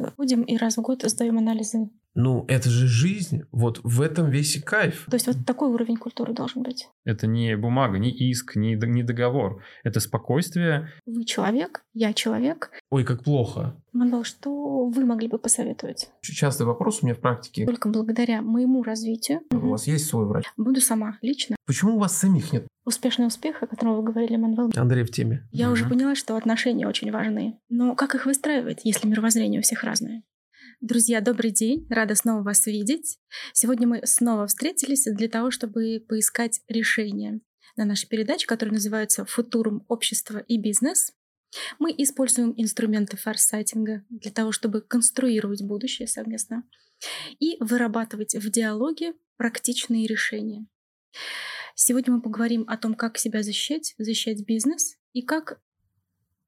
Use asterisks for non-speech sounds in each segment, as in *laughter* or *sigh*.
мы ходим и раз в год сдаем анализы. Ну, это же жизнь. Вот в этом весь и кайф. То есть вот такой уровень культуры должен быть. Это не бумага, не иск, не, не договор. Это спокойствие. Вы человек, я человек. Ой, как плохо. Манвел, что вы могли бы посоветовать? Очень частый вопрос у меня в практике. Только благодаря моему развитию. У вас есть свой врач? Буду сама, лично. Почему у вас самих нет? Успешный успех, о котором вы говорили, Манвел. Андрей в теме. Я Мгм. уже поняла, что отношения очень важны. Но как их выстраивать, если мировоззрение у всех разное? Друзья, добрый день. Рада снова вас видеть. Сегодня мы снова встретились для того, чтобы поискать решение на нашей передаче, которая называется «Футурум. Общество и бизнес». Мы используем инструменты форсайтинга для того, чтобы конструировать будущее совместно и вырабатывать в диалоге практичные решения. Сегодня мы поговорим о том, как себя защищать, защищать бизнес и как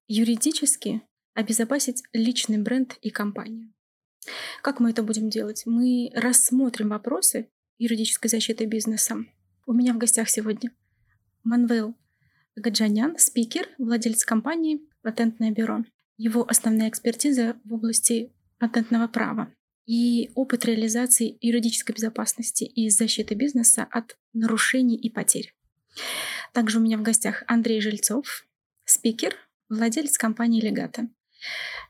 юридически обезопасить личный бренд и компанию. Как мы это будем делать? Мы рассмотрим вопросы юридической защиты бизнеса. У меня в гостях сегодня Манвел Гаджанян, спикер, владелец компании «Патентное бюро». Его основная экспертиза в области патентного права и опыт реализации юридической безопасности и защиты бизнеса от нарушений и потерь. Также у меня в гостях Андрей Жильцов, спикер, владелец компании «Легата».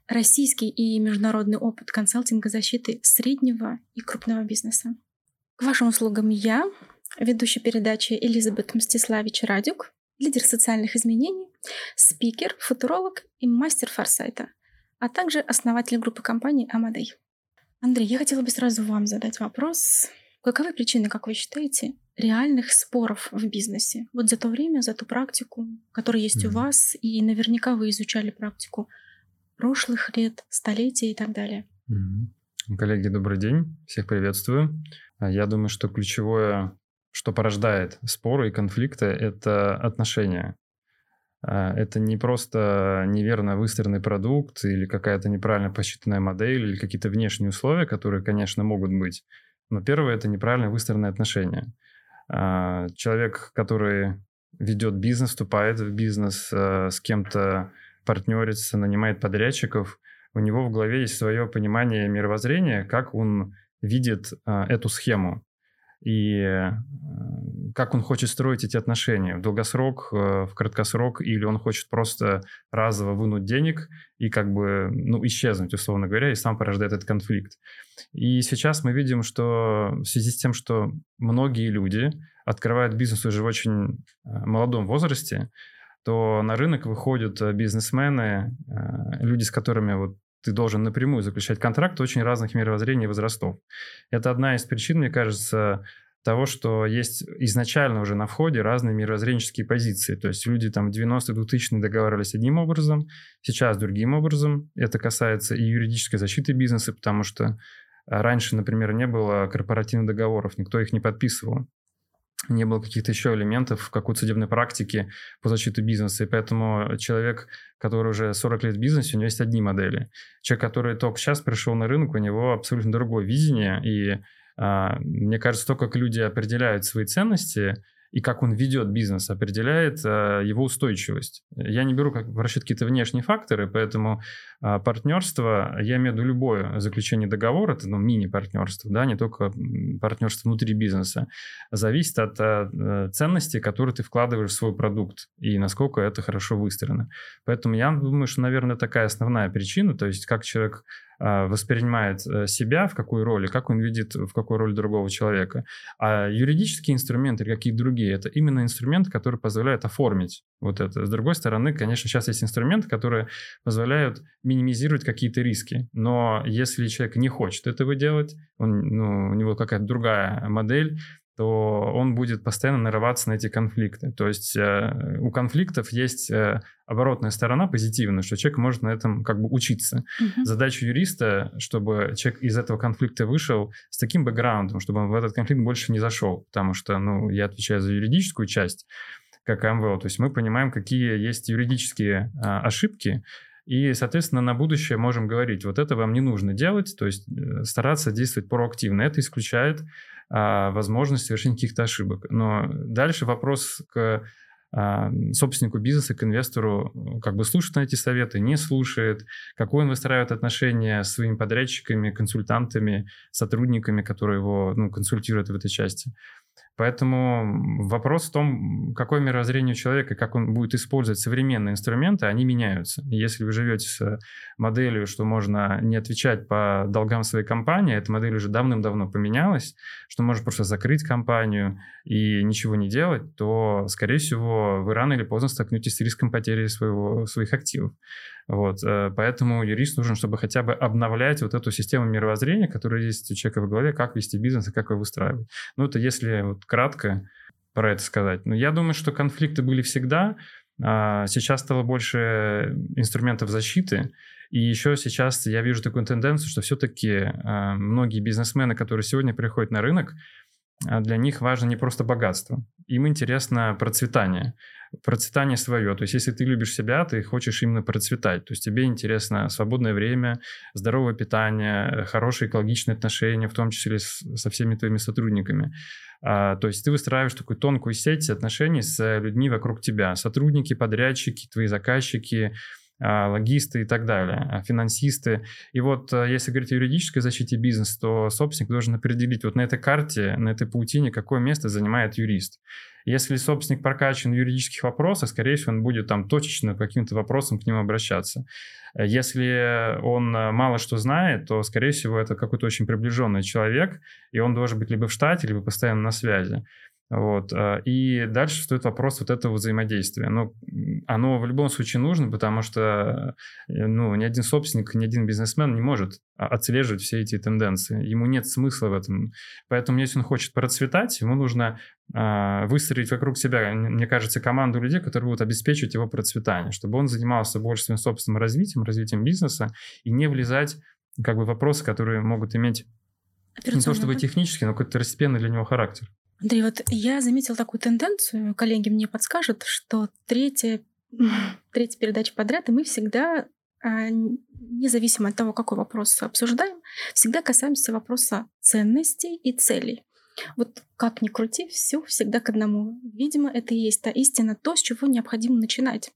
Российский и международный опыт консалтинга защиты среднего и крупного бизнеса. К вашим услугам я, ведущая передачи Элизабет Мстиславич Радюк, лидер социальных изменений, спикер, футуролог и мастер форсайта, а также основатель группы компаний «Амадей». Андрей, я хотела бы сразу вам задать вопрос. Каковы причины, как вы считаете, реальных споров в бизнесе? Вот за то время, за ту практику, которая есть у Мгм. вас, и наверняка вы изучали практику прошлых лет, столетий и так далее. Коллеги, добрый день. Всех приветствую. А Я думаю, что ключевое, что порождает споры и конфликты, это отношения. А, Это не просто неверно выстроенный продукт или какая-то неправильно посчитанная модель или какие-то внешние условия, которые, конечно, могут быть. Но первое – это неправильно выстроенные отношения. А, Человек, который ведет бизнес, вступает в бизнес, с кем-то партнерится, нанимает подрядчиков, у него в голове есть свое понимание мировоззрения, как он видит а, эту схему и э, как он хочет строить эти отношения в долгосрок, э, в краткосрок, или он хочет просто разово вынуть денег и как бы ну, исчезнуть, условно говоря, и сам порождает этот конфликт. И сейчас мы видим, что в связи с тем, что многие люди открывают бизнес уже в очень э, молодом возрасте, то на рынок выходят э, бизнесмены, э, люди, с которыми вот ты должен напрямую заключать контракт очень разных мировоззрений и возрастов. Это одна из причин, мне кажется, того, что есть изначально уже на входе разные мировоззренческие позиции. То есть люди там в 90-е, 2000-е договаривались одним образом, сейчас другим образом. Это касается и юридической защиты бизнеса, потому что а, раньше, например, не было корпоративных договоров, никто их не подписывал не было каких-то еще элементов в какой-то судебной практике по защите бизнеса. И поэтому человек, который уже 40 лет в бизнесе, у него есть одни модели. Человек, который только сейчас пришел на рынок, у него абсолютно другое видение. И а, мне кажется, то, как люди определяют свои ценности и как он ведет бизнес, определяет а, его устойчивость. Я не беру как в расчет какие-то внешние факторы, поэтому а, партнерство, я имею в виду любое заключение договора, это ну, мини-партнерство, да, не только партнерство внутри бизнеса, зависит от а, ценностей, которые ты вкладываешь в свой продукт и насколько это хорошо выстроено. Поэтому я думаю, что, наверное, такая основная причина, то есть как человек воспринимает э, себя, в какой роли, как он видит в какой роли другого человека. А юридические инструменты или какие-то другие, это именно инструменты, которые позволяют оформить вот это. С другой стороны, конечно, сейчас есть инструменты, которые позволяют минимизировать какие-то риски. Но если человек не хочет этого делать, он, ну, у него какая-то другая модель, то он будет постоянно нарываться на эти конфликты. То есть э, у конфликтов есть э, оборотная сторона позитивная, что человек может на этом как бы учиться. Мгм. Задача юриста, чтобы человек из этого конфликта вышел с таким бэкграундом, чтобы он в этот конфликт больше не зашел. Потому что, ну, я отвечаю за юридическую часть, как МВО. То есть мы понимаем, какие есть юридические а, ошибки, и, соответственно, на будущее можем говорить, вот это вам не нужно делать, то есть э, стараться действовать проактивно. Это исключает возможность совершения каких-то ошибок. Но дальше вопрос к а, собственнику бизнеса, к инвестору как бы слушает эти советы, не слушает, какой он выстраивает отношения с своими подрядчиками, консультантами, сотрудниками, которые его ну, консультируют в этой части. Поэтому вопрос в том, какое мировоззрение у человека, как он будет использовать современные инструменты, они меняются. Если вы живете с моделью, что можно не отвечать по долгам своей компании, эта модель уже давным-давно поменялась, что можно просто закрыть компанию и ничего не делать, то, скорее всего, вы рано или поздно столкнетесь с риском потери своего, своих активов. Вот, э, поэтому юрист нужен, чтобы хотя бы обновлять вот эту систему мировоззрения, которая есть у человека в голове, как вести бизнес и как его выстраивать. Ну, это если вот кратко про это сказать. Но я думаю, что конфликты были всегда. А, сейчас стало больше инструментов защиты. И еще сейчас я вижу такую тенденцию, что все-таки а, многие бизнесмены, которые сегодня приходят на рынок, для них важно не просто богатство. Им интересно процветание процветание свое. То есть, если ты любишь себя, ты хочешь именно процветать. То есть, тебе интересно свободное время, здоровое питание, хорошие экологичные отношения, в том числе с, со всеми твоими сотрудниками. А, то есть, ты выстраиваешь такую тонкую сеть отношений с людьми вокруг тебя. Сотрудники, подрядчики, твои заказчики, а, логисты и так далее, а, финансисты. И вот а, если говорить о юридической защите бизнеса, то собственник должен определить вот на этой карте, на этой паутине, какое место занимает юрист. Если собственник прокачан в юридических вопросах, скорее всего, он будет там точечно каким-то вопросам к нему обращаться. Если он мало что знает, то, скорее всего, это какой-то очень приближенный человек, и он должен быть либо в штате, либо постоянно на связи. Вот. А, и дальше стоит вопрос вот этого взаимодействия. Но оно в любом случае нужно, потому что э, ну, ни один собственник, ни один бизнесмен не может отслеживать все эти тенденции. Ему нет смысла в этом. Поэтому, если он хочет процветать, ему нужно э, выстроить вокруг себя, мне кажется, команду людей, которые будут обеспечивать его процветание, чтобы он занимался больше своим собственным развитием, развитием бизнеса и не влезать как бы вопросы, которые могут иметь не то чтобы технический, но какой-то второстепенный для него характер. Андрей, вот я заметила такую тенденцию, коллеги мне подскажут, что третья, *laughs* третья передача подряд, и мы всегда, а, независимо от того, какой вопрос обсуждаем, всегда касаемся вопроса ценностей и целей. Вот как ни крути, все всегда к одному. Видимо, это и есть та истина, то, с чего необходимо начинать.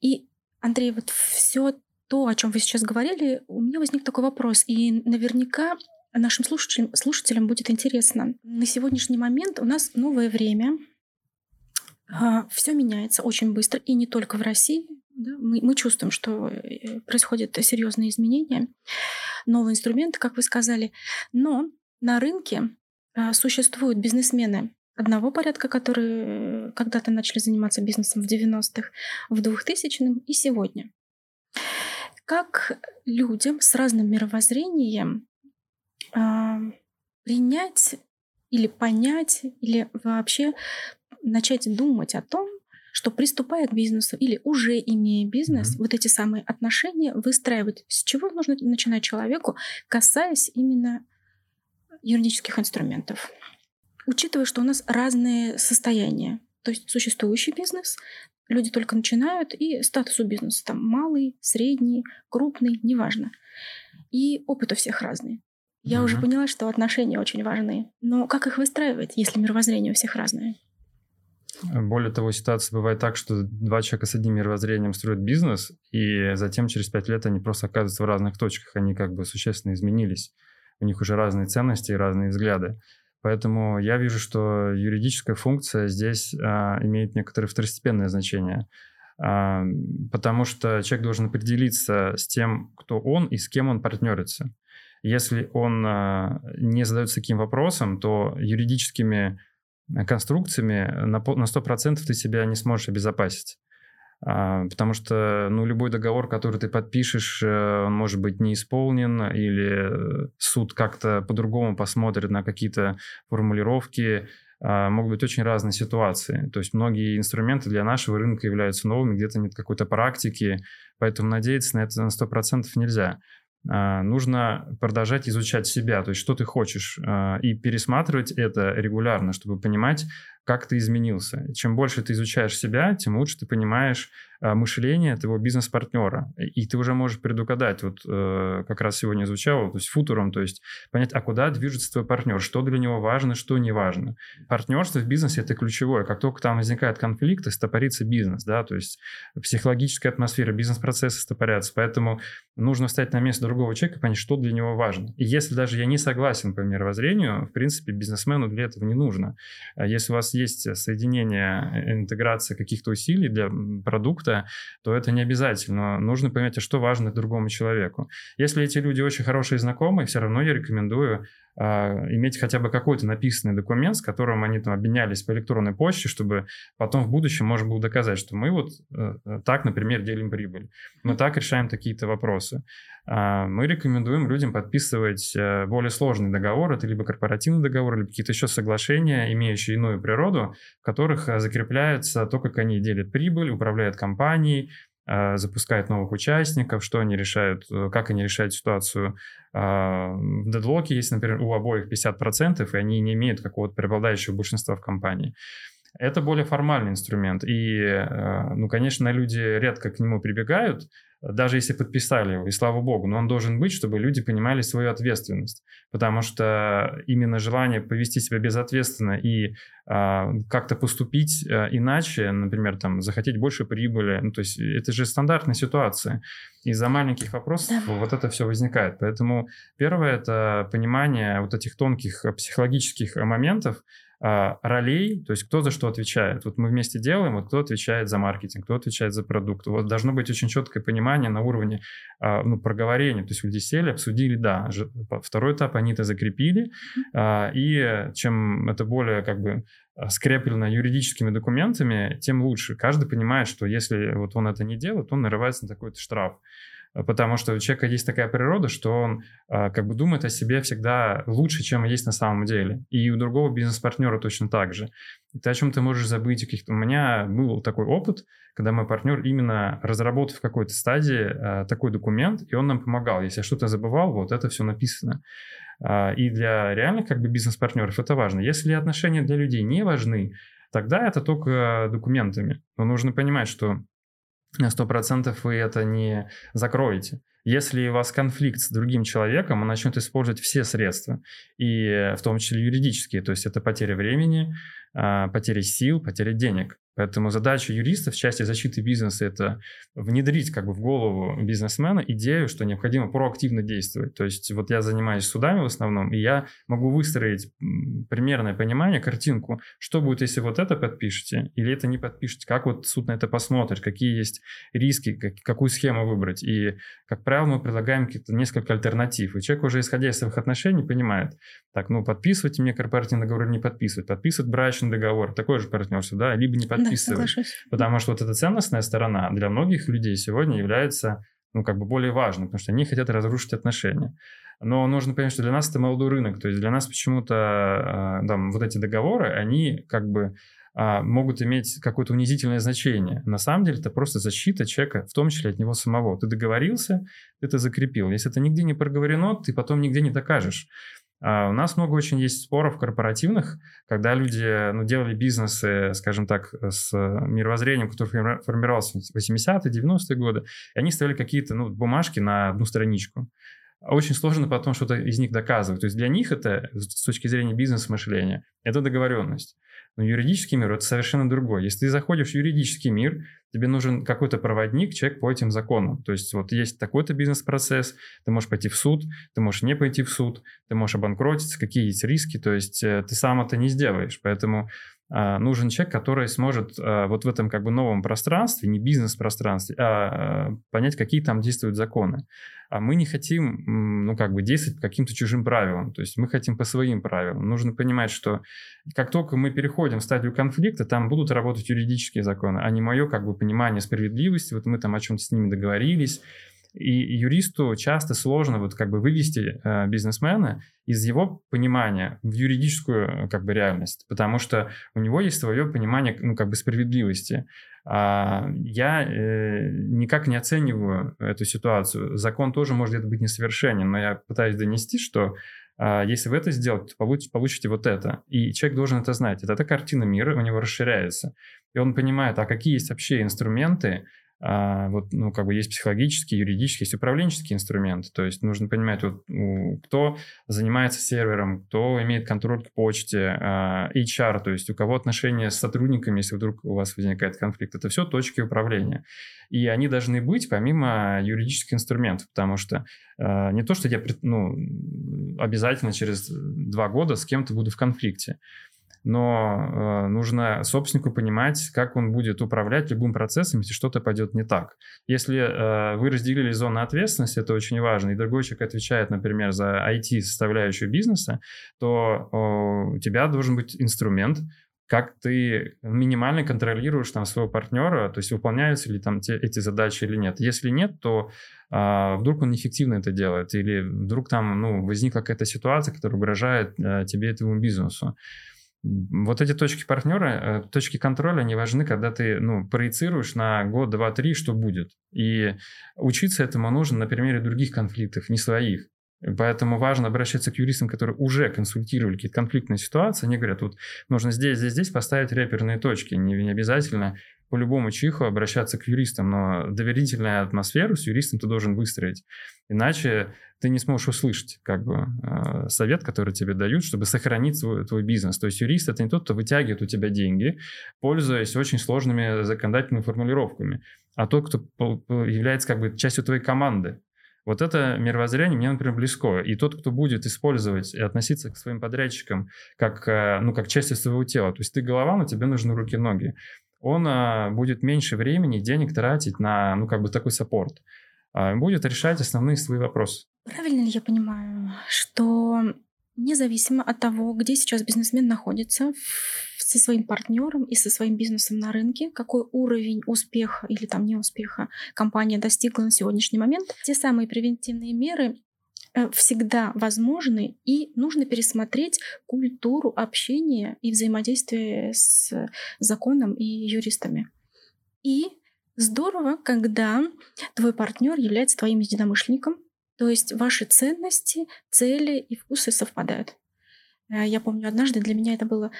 И, Андрей, вот все то, о чем вы сейчас говорили, у меня возник такой вопрос. И наверняка нашим слушателям, слушателям будет интересно. На сегодняшний момент у нас новое время. А, Все меняется очень быстро, и не только в России. Да? Мы, мы чувствуем, что э, происходят серьезные изменения, новые инструменты, как вы сказали. Но на рынке а, существуют бизнесмены одного порядка, которые э, когда-то начали заниматься бизнесом в 90-х, в 2000-м и сегодня. Как людям с разным мировоззрением а, принять или понять, или вообще начать думать о том, что приступая к бизнесу или уже имея бизнес, mm-hmm. вот эти самые отношения выстраивать. С чего нужно начинать человеку, касаясь именно юридических инструментов? Учитывая, что у нас разные состояния. То есть существующий бизнес, люди только начинают, и статус у бизнеса там малый, средний, крупный, неважно. И опыт у всех разный. Я угу. уже поняла, что отношения очень важны. Но как их выстраивать, если мировоззрение у всех разное? Более того, ситуация бывает так, что два человека с одним мировоззрением строят бизнес, и затем через пять лет они просто оказываются в разных точках, они как бы существенно изменились. У них уже разные ценности и разные взгляды. Поэтому я вижу, что юридическая функция здесь а, имеет некоторое второстепенное значение, а, потому что человек должен определиться с тем, кто он и с кем он партнерится. Если он а, не задается таким вопросом, то юридическими э, конструкциями на 100% ты себя не сможешь обезопасить. А, потому что ну, любой договор, который ты подпишешь, э, он может быть не исполнен, или суд как-то по-другому посмотрит на какие-то формулировки, а, могут быть очень разные ситуации. То есть многие инструменты для нашего рынка являются новыми, где-то нет какой-то практики, поэтому надеяться на это на 100% нельзя. А, нужно продолжать изучать себя, то есть что ты хочешь, а, и пересматривать это регулярно, чтобы понимать, как ты изменился. Чем больше ты изучаешь себя, тем лучше ты понимаешь а, мышление твоего бизнес-партнера. И ты уже можешь предугадать, вот э, как раз сегодня изучал, то есть футуром, то есть понять, а куда движется твой партнер, что для него важно, что не важно. Партнерство в бизнесе – это ключевое. Как только там возникает конфликт, стопорится бизнес, да, то есть психологическая атмосфера, бизнес-процессы стопорятся. Поэтому нужно встать на место другого человека понять, что для него важно. И если даже я не согласен по мировоззрению, в принципе, бизнесмену для этого не нужно. А если у вас есть соединение, э, интеграция каких-то усилий для продукта, то это не обязательно. Нужно понять, а что важно другому человеку. Если эти люди очень хорошие знакомые, все равно я рекомендую иметь хотя бы какой-то написанный документ, с которым они там обменялись по электронной почте, чтобы потом в будущем можно было доказать, что мы вот uh, так, например, делим прибыль, мы так решаем такие-то вопросы. Uh, мы рекомендуем людям подписывать э, более сложный договор, это либо корпоративный договор, либо какие-то еще соглашения, имеющие иную природу, в которых э, закрепляется то, как они делят прибыль, управляют компанией, а, запускают новых участников, что они решают, э, как они решают ситуацию. А, в дедлоке есть, например, у обоих 50%, и они не имеют какого-то преобладающего большинства в компании. Это более формальный инструмент. И, э, ну, конечно, люди редко к нему прибегают, даже если подписали его, и слава богу, но он должен быть, чтобы люди понимали свою ответственность, потому что именно желание повести себя безответственно и а, как-то поступить а, иначе, например, там захотеть больше прибыли, ну то есть это же стандартная ситуация, из-за маленьких вопросов да. вот это все возникает, поэтому первое это понимание вот этих тонких психологических моментов, а, ролей, то есть кто за что отвечает. Вот мы вместе делаем, вот кто отвечает за маркетинг, кто отвечает за продукт. Вот должно быть очень четкое понимание на уровне а, ну, проговорения. То есть люди сели, обсудили, да, второй этап они это закрепили, а, и чем это более как бы скреплено юридическими документами, тем лучше. Каждый понимает, что если вот он это не делает, он нарывается на такой-то штраф потому что у человека есть такая природа, что он а, как бы думает о себе всегда лучше, чем есть на самом деле. И у другого бизнес-партнера точно так же. И ты о чем ты можешь забыть. У меня был такой опыт, когда мой партнер именно разработав в какой-то стадии а, такой документ, и он нам помогал. Если я что-то забывал, вот это все написано. А, и для реальных как бы бизнес-партнеров это важно. Если отношения для людей не важны, тогда это только документами. Но нужно понимать, что на 100% вы это не закроете. Если у вас конфликт с другим человеком, он начнет использовать все средства, и в том числе юридические, то есть это потеря времени, а, потеря сил, потеря денег. Поэтому задача юристов в части защиты бизнеса – это внедрить как бы в голову бизнесмена идею, что необходимо проактивно действовать. То есть вот я занимаюсь судами в основном, и я могу выстроить примерное понимание, картинку, что будет, если вот это подпишете или это не подпишете, как вот суд на это посмотрит, какие есть риски, как, какую схему выбрать. И, как правило, мы предлагаем какие-то несколько альтернатив. И человек уже, исходя из своих отношений, понимает, так, ну, подписывайте мне корпоративный договор или не подписывать, подписывать брачный договор, такое же партнерство, да, либо не подписывать. Да, потому что вот эта ценностная сторона для многих людей сегодня является ну, как бы более важной, потому что они хотят разрушить отношения. Но нужно понять, что для нас это молодой рынок, то есть для нас почему-то а, там, вот эти договоры, они как бы могут иметь какое-то унизительное значение. На самом деле это просто защита человека, в том числе от него самого. Ты договорился, ты это закрепил. Если это нигде не проговорено, ты потом нигде не докажешь. А у нас много очень есть споров корпоративных, когда люди ну, делали бизнесы, скажем так, с мировоззрением, которое формировалось в 80-е, 90-е годы, и они ставили какие-то ну, бумажки на одну страничку. Очень сложно потом что-то из них доказывать. То есть для них это, с точки зрения бизнес-мышления, это договоренность. Но юридический мир – это совершенно другой. Если ты заходишь в юридический мир, тебе нужен какой-то проводник, человек по этим законам. То есть вот есть такой-то бизнес-процесс, ты можешь пойти в суд, ты можешь не пойти в суд, ты можешь обанкротиться, какие есть риски, то есть э, ты сам это не сделаешь. Поэтому нужен человек, который сможет а, вот в этом как бы новом пространстве, не бизнес-пространстве, а, а понять, какие там действуют законы. А мы не хотим, ну, как бы действовать по каким-то чужим правилам, то есть мы хотим по своим правилам. Нужно понимать, что как только мы переходим в стадию конфликта, там будут работать юридические законы, а не мое как бы понимание справедливости, вот мы там о чем-то с ними договорились, и юристу часто сложно вот как бы вывести э, бизнесмена из его понимания в юридическую как бы реальность, потому что у него есть свое понимание ну как бы справедливости. А я э, никак не оцениваю эту ситуацию. Закон тоже может где-то быть несовершенен, но я пытаюсь донести, что а если вы это сделаете, то получите вот это. И человек должен это знать. Это эта картина мира у него расширяется. И он понимает, а какие есть вообще инструменты, а, вот, ну, как бы есть психологические, юридические, есть управленческие инструменты. То есть нужно понимать, вот, кто занимается сервером, кто имеет контроль к почте, а, HR, то есть у кого отношения с сотрудниками, если вдруг у вас возникает конфликт. Это все точки управления. И они должны быть помимо юридических инструментов, потому что а, не то, что я ну, обязательно через два года с кем-то буду в конфликте но э, нужно собственнику понимать, как он будет управлять любым процессом, если что-то пойдет не так. Если э, вы разделили зоны ответственности, это очень важно, и другой человек отвечает, например, за IT-составляющую бизнеса, то э, у тебя должен быть инструмент, как ты минимально контролируешь там своего партнера, то есть выполняются ли там те, эти задачи или нет. Если нет, то а, вдруг он неэффективно это делает, или вдруг там ну, возникла какая-то ситуация, которая угрожает а, тебе этому бизнесу. Вот эти точки партнера, э, точки контроля, они важны, когда ты ну, проецируешь на год, два, три, что будет. И учиться этому нужно на примере других конфликтов, не своих. Поэтому важно обращаться к юристам, которые уже консультировали какие-то конфликтные ситуации. Они говорят, вот нужно здесь, здесь, здесь поставить реперные точки. Не, не обязательно по любому чиху обращаться к юристам, но доверительную атмосферу с юристом ты должен выстроить. Иначе ты не сможешь услышать как бы э, совет, который тебе дают, чтобы сохранить свой, твой бизнес. То есть юрист это не тот, кто вытягивает у тебя деньги, пользуясь очень сложными законодательными формулировками, а тот, кто является как бы частью твоей команды. Вот это мировоззрение мне, например, близко. И тот, кто будет использовать и относиться к своим подрядчикам как, э, ну, как части своего тела, то есть ты голова, но тебе нужны руки-ноги, он а, будет меньше времени, денег тратить на, ну, как бы такой саппорт. А, будет решать основные свои вопросы. Правильно ли я понимаю, что независимо от того, где сейчас бизнесмен находится, со своим партнером и со своим бизнесом на рынке, какой уровень успеха или там неуспеха компания достигла на сегодняшний момент, те самые превентивные меры всегда возможны, и нужно пересмотреть культуру общения и взаимодействия с законом и юристами. И здорово, когда твой партнер является твоим единомышленником, то есть ваши ценности, цели и вкусы совпадают. Э, я помню, однажды для меня это было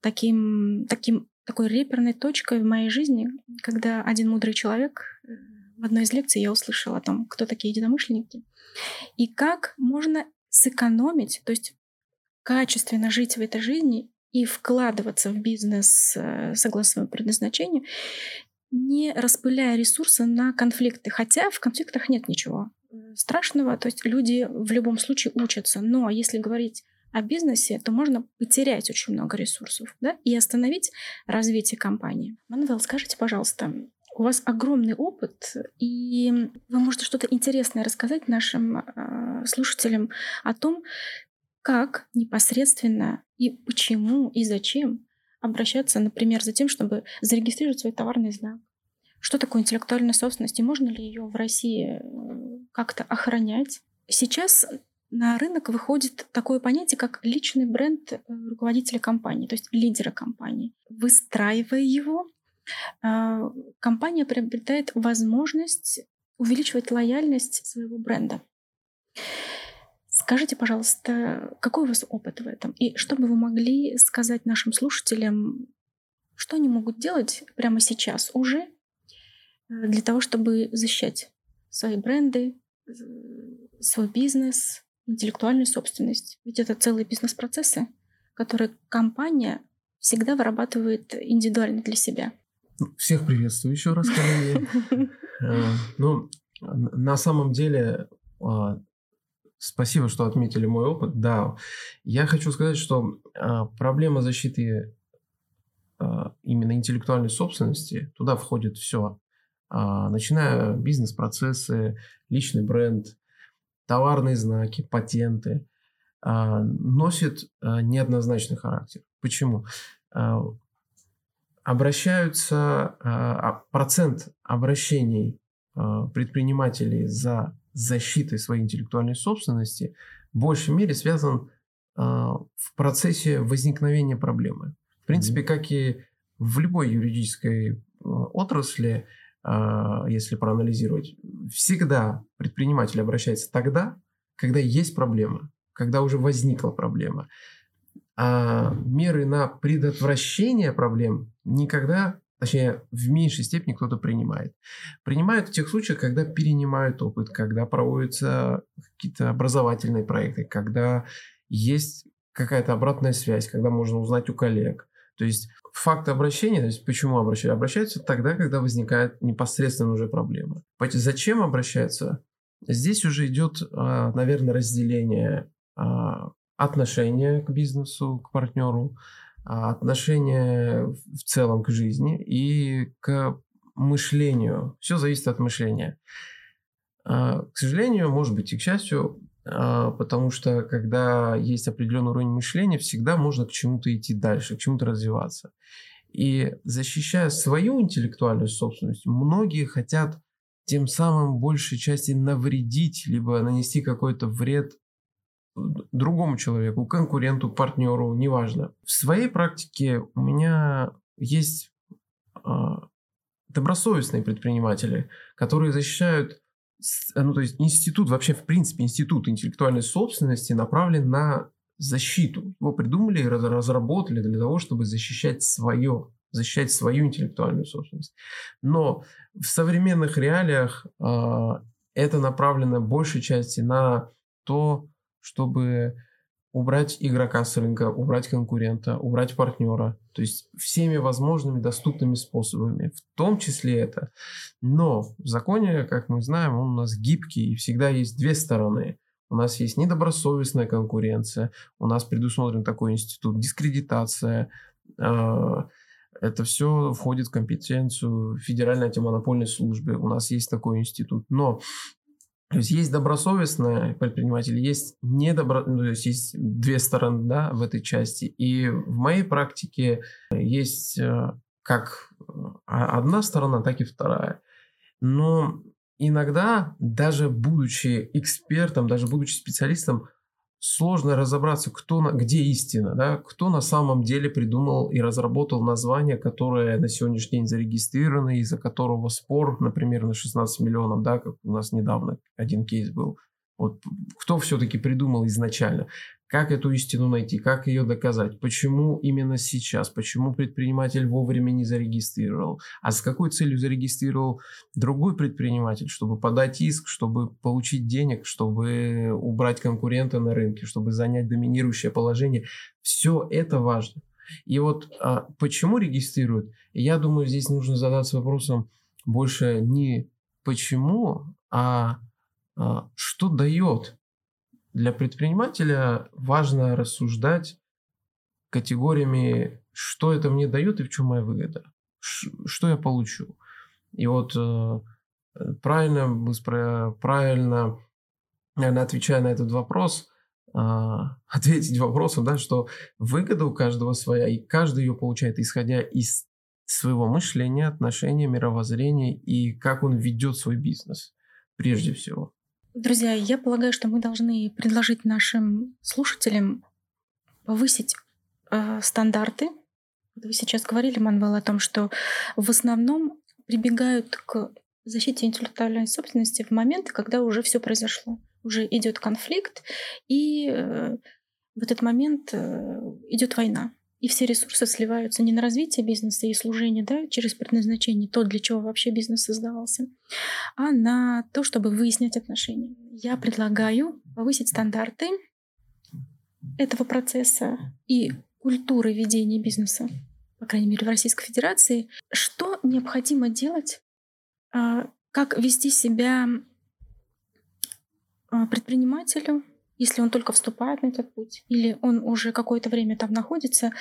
таким, таким, такой реперной точкой в моей жизни, когда один мудрый человек э, в одной из лекций я услышала о том, кто такие единомышленники, и как можно сэкономить, то есть качественно жить в этой жизни и вкладываться в бизнес э, согласно своему предназначению, не распыляя ресурсы на конфликты. Хотя в конфликтах нет ничего э, страшного, то есть люди в любом случае учатся. Но если говорить о бизнесе, то можно потерять очень много ресурсов да, и остановить развитие компании. Манвел, скажите, пожалуйста, у вас огромный опыт, и вы можете что-то интересное рассказать нашим э, слушателям о том, как непосредственно и почему и зачем обращаться, например, за тем, чтобы зарегистрировать свой товарный знак. Что такое интеллектуальная собственность и можно ли ее в России э, как-то охранять? Сейчас на рынок выходит такое понятие, как личный бренд э, руководителя компании, то есть лидера компании. Выстраивая его, компания приобретает возможность увеличивать лояльность своего бренда. Скажите, пожалуйста, какой у вас опыт в этом? И что бы вы могли сказать нашим слушателям, что они могут делать прямо сейчас уже э, для того, чтобы защищать свои бренды, свой бизнес, интеллектуальную собственность? Ведь это целые бизнес-процессы, которые компания всегда вырабатывает индивидуально для себя. Всех приветствую еще раз, коллеги. *laughs* Э, ну, на самом деле, а, спасибо, что отметили мой опыт. Да, я хочу сказать, что а, проблема защиты а, именно интеллектуальной собственности, туда входит все, начиная бизнес-процессы, личный бренд, товарные знаки, патенты, носит неоднозначный характер. Почему? Обращаются, а, а, процент обращений а, предпринимателей за защитой своей интеллектуальной собственности в большей мере связан в процессе возникновения проблемы. В принципе, как и в любой юридической отрасли, если проанализировать, всегда предприниматель обращается тогда, когда есть проблема, когда уже возникла проблема. А меры на предотвращение проблем никогда, точнее, в меньшей степени кто-то принимает. Принимают в тех случаях, когда перенимают опыт, когда проводятся какие-то образовательные проекты, когда есть какая-то обратная связь, когда можно узнать у коллег. То есть факт обращения, то есть почему обращаются? Обращаются тогда, когда возникает непосредственно уже проблема. Зачем обращаются? Здесь уже идет, а, наверное, разделение а, отношения к бизнесу, к партнеру, а, отношения в целом к жизни и к мышлению. Все зависит от мышления. К сожалению, может быть и к счастью, потому что когда есть определенный уровень мышления, всегда можно к чему-то идти дальше, к чему-то развиваться. И защищая свою интеллектуальную собственность, многие хотят тем самым большей части навредить, либо нанести какой-то вред другому человеку, конкуренту, партнеру, неважно. В своей практике у меня есть э, добросовестные предприниматели, которые защищают, ну то есть институт, вообще в принципе институт интеллектуальной собственности направлен на защиту. Его придумали и разработали для того, чтобы защищать свое, защищать свою интеллектуальную собственность. Но в современных реалиях э, это направлено большей части на то, чтобы убрать игрока с рынка, убрать конкурента, убрать партнера. То есть всеми возможными доступными способами, в том числе это. Но в законе, как мы знаем, он у нас гибкий, и всегда есть две стороны. У нас есть недобросовестная конкуренция, у нас предусмотрен такой институт, дискредитация, а, это все входит в компетенцию Федеральной антимонопольной службы. У нас есть такой институт. Но то есть есть добросовестные предприниматели, есть недобро... Ну, то есть есть две стороны да, в этой части. И в моей практике есть э, как а, одна сторона, так и вторая. Но иногда, даже будучи экспертом, даже будучи специалистом, сложно разобраться, кто на, где истина, да, кто на самом деле придумал и разработал название, которое на сегодняшний день зарегистрировано, из-за которого спор, например, на 16 миллионов, да, как у нас недавно один кейс был. Вот кто все-таки придумал изначально? Как эту истину найти? Как ее доказать? Почему именно сейчас? Почему предприниматель вовремя не зарегистрировал? А с какой целью зарегистрировал другой предприниматель? Чтобы подать иск, чтобы получить денег, чтобы убрать конкурента на рынке, чтобы занять доминирующее положение. Все это важно. И вот а, почему регистрируют? Я думаю, здесь нужно задаться вопросом больше не почему, а, что дает для предпринимателя важно рассуждать категориями, что это мне дает и в чем моя выгода, что я получу. И вот э, правильно, правильно, наверное, отвечая на этот вопрос, а, *laughs* ответить вопросом, да, что выгода у каждого своя, и каждый ее получает, исходя из своего мышления, отношения, мировоззрения и как он ведет свой бизнес прежде всего. Друзья, я полагаю, что мы должны предложить нашим слушателям повысить э, стандарты. Вы сейчас говорили, Манвел, о том, что в основном прибегают к защите интеллектуальной собственности в моменты, когда уже все произошло. Уже идет конфликт, и э, в этот момент э, идет война и все ресурсы сливаются не на развитие бизнеса и служение да, через предназначение, то, для чего вообще бизнес создавался, а на то, чтобы выяснять отношения. Я предлагаю повысить стандарты этого процесса и культуры ведения бизнеса, по крайней мере, в Российской Федерации. Что необходимо делать, а, как вести себя а, предпринимателю, если он только вступает на этот путь, или он уже какое-то время там находится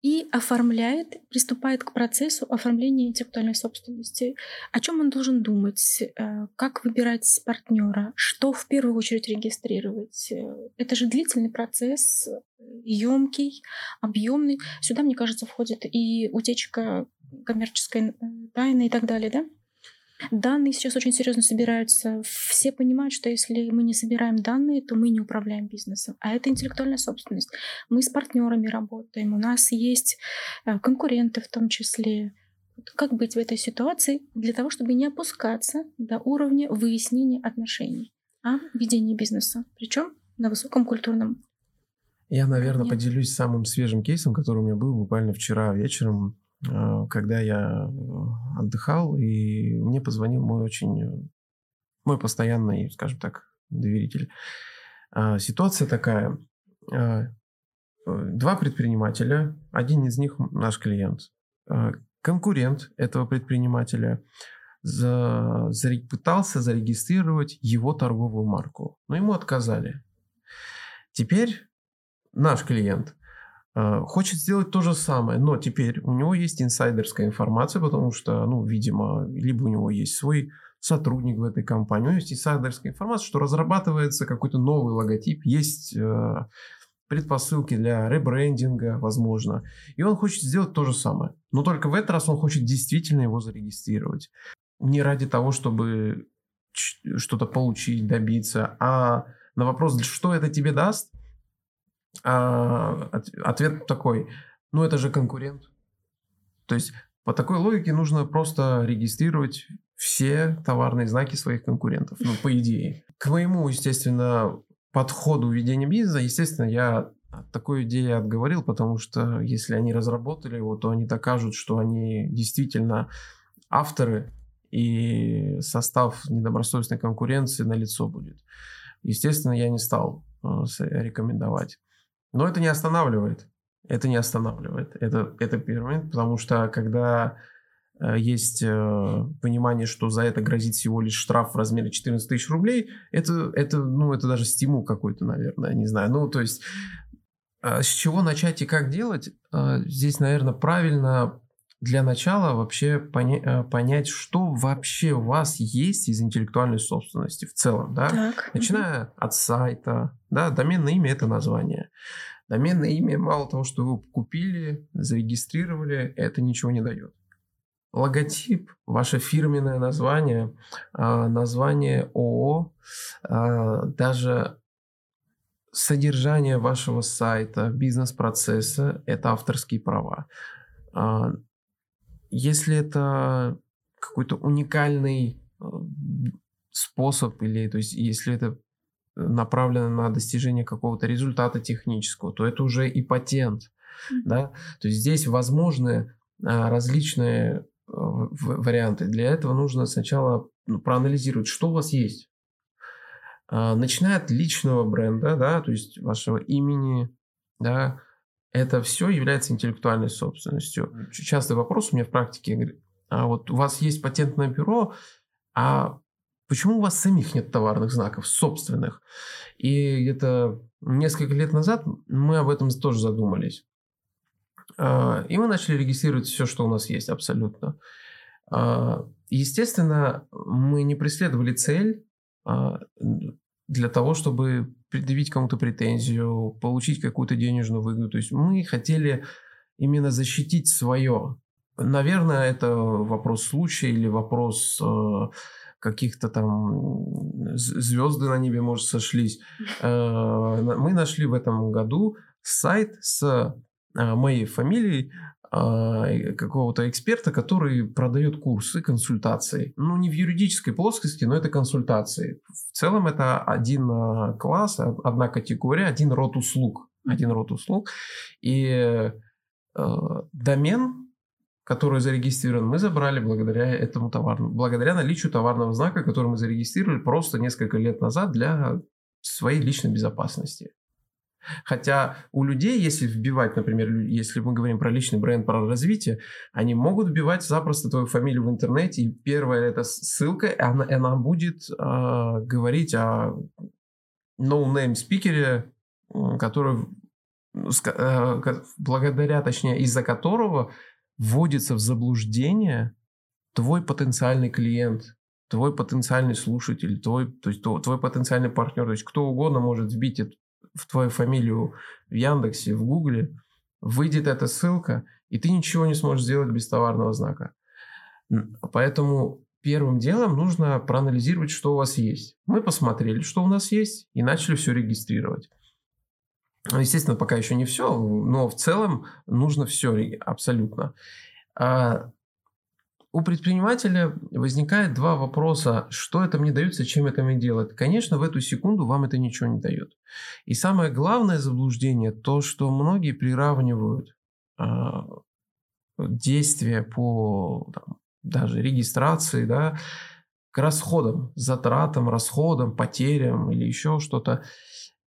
и оформляет, приступает к процессу оформления интеллектуальной собственности. О чем он должен думать, э, как выбирать партнера, что в первую очередь регистрировать. Это же длительный процесс, емкий, объемный. Сюда, мне кажется, входит и утечка коммерческой э, тайны и так далее, да? Данные сейчас очень серьезно собираются. Все понимают, что если мы не собираем данные, то мы не управляем бизнесом. А это интеллектуальная собственность. Мы с партнерами работаем, у нас есть э, конкуренты в том числе. Как быть в этой ситуации для того, чтобы не опускаться до уровня выяснения отношений, а ведения бизнеса? Причем на высоком культурном. Я, наверное, Нет. поделюсь самым свежим кейсом, который у меня был буквально вчера вечером, когда я э, отдыхал, и мне позвонил мой очень, мой постоянный, скажем так, доверитель. Ситуация такая. Два предпринимателя, один из них наш клиент. Конкурент этого предпринимателя за, за, пытался зарегистрировать его торговую марку, но ему отказали. Теперь наш клиент э, хочет сделать то же самое, но теперь у него есть инсайдерская информация, потому что, ну, видимо, либо у него есть свой сотрудник в этой компании, у него есть инсайдерская информация, что разрабатывается какой-то новый логотип, есть э, предпосылки для ребрендинга, возможно. И он хочет сделать то же самое. Но только в этот раз он хочет действительно его зарегистрировать. Не ради того, чтобы что-то получить, добиться, а на вопрос, что это тебе даст, а, ответ такой, ну это же конкурент. То есть по такой логике нужно просто регистрировать все товарные знаки своих конкурентов, ну по идее. К моему, естественно, подходу ведения бизнеса, естественно, я от такой идеи отговорил, потому что если они разработали его, то они докажут, что они действительно авторы, и состав недобросовестной конкуренции на лицо будет. Естественно, я не стал э, рекомендовать. Но это не останавливает. Это не останавливает. Это, это первый потому что когда э, есть э, понимание, что за это грозит всего лишь штраф в размере 14 тысяч рублей, это, это, ну, это даже стимул какой-то, наверное, не знаю. Ну, то есть, э, с чего начать и как делать? Э, здесь, наверное, правильно для начала вообще поня- э, понять, что вообще у вас есть из интеллектуальной собственности в целом, да? Так. Начиная угу. от сайта, да, доменное имя – это название. Доменное имя, мало того, что вы купили, зарегистрировали, это ничего не дает. Логотип, ваше фирменное название, а, название ООО, а, даже содержание вашего сайта, бизнес-процесса – это авторские права. Если это какой-то уникальный э, способ или то есть если это направлено на достижение какого-то результата технического, то это уже и патент, mm-hmm. да. То есть здесь возможны а, различные э, варианты. Для этого нужно сначала ну, проанализировать, что у вас есть. А, начиная от личного бренда, да, то есть вашего имени, да, это все является интеллектуальной собственностью. Частый вопрос у меня в практике, а вот у вас есть патентное бюро, а почему у вас самих нет товарных знаков собственных? И где-то несколько лет назад мы об этом тоже задумались. А, и мы начали регистрировать все, что у нас есть абсолютно. А, естественно, мы не преследовали цель а, для того, чтобы предъявить кому-то претензию, получить какую-то денежную выгоду. То есть мы хотели именно защитить свое. Наверное, это вопрос случая или вопрос э, каких-то там звезды на небе, может, сошлись. *laughs* Э, мы нашли в этом году сайт с э, моей фамилией, какого-то эксперта, который продает курсы, консультации. Ну, не в юридической плоскости, но это консультации. В целом это один а, класс, одна категория, один род услуг. Один род услуг. И э, домен, который зарегистрирован, мы забрали благодаря этому товарному, благодаря наличию товарного знака, который мы зарегистрировали просто несколько лет назад для своей личной безопасности. Хотя у людей, если вбивать, например, если мы говорим про личный бренд, про развитие, они могут вбивать запросто твою фамилию в интернете, и первая эта ссылка, она, она будет э, говорить о no-name спикере, который, э, благодаря, точнее, из-за которого вводится в заблуждение твой потенциальный клиент, твой потенциальный слушатель, твой, то есть твой потенциальный партнер, то есть кто угодно может вбить эту в твою фамилию в Яндексе, в Гугле, выйдет эта ссылка, и ты ничего не сможешь сделать без товарного знака. Поэтому первым делом нужно проанализировать, что у вас есть. Мы посмотрели, что у нас есть, и начали все регистрировать. Естественно, пока еще не все, но в целом нужно все абсолютно. У предпринимателя возникает два вопроса. Что это мне дает, зачем это мне делать? Конечно, в эту секунду вам это ничего не дает. И самое главное заблуждение то, что многие приравнивают а, действия по там, даже регистрации, да, к расходам, затратам, расходам, потерям или еще что-то.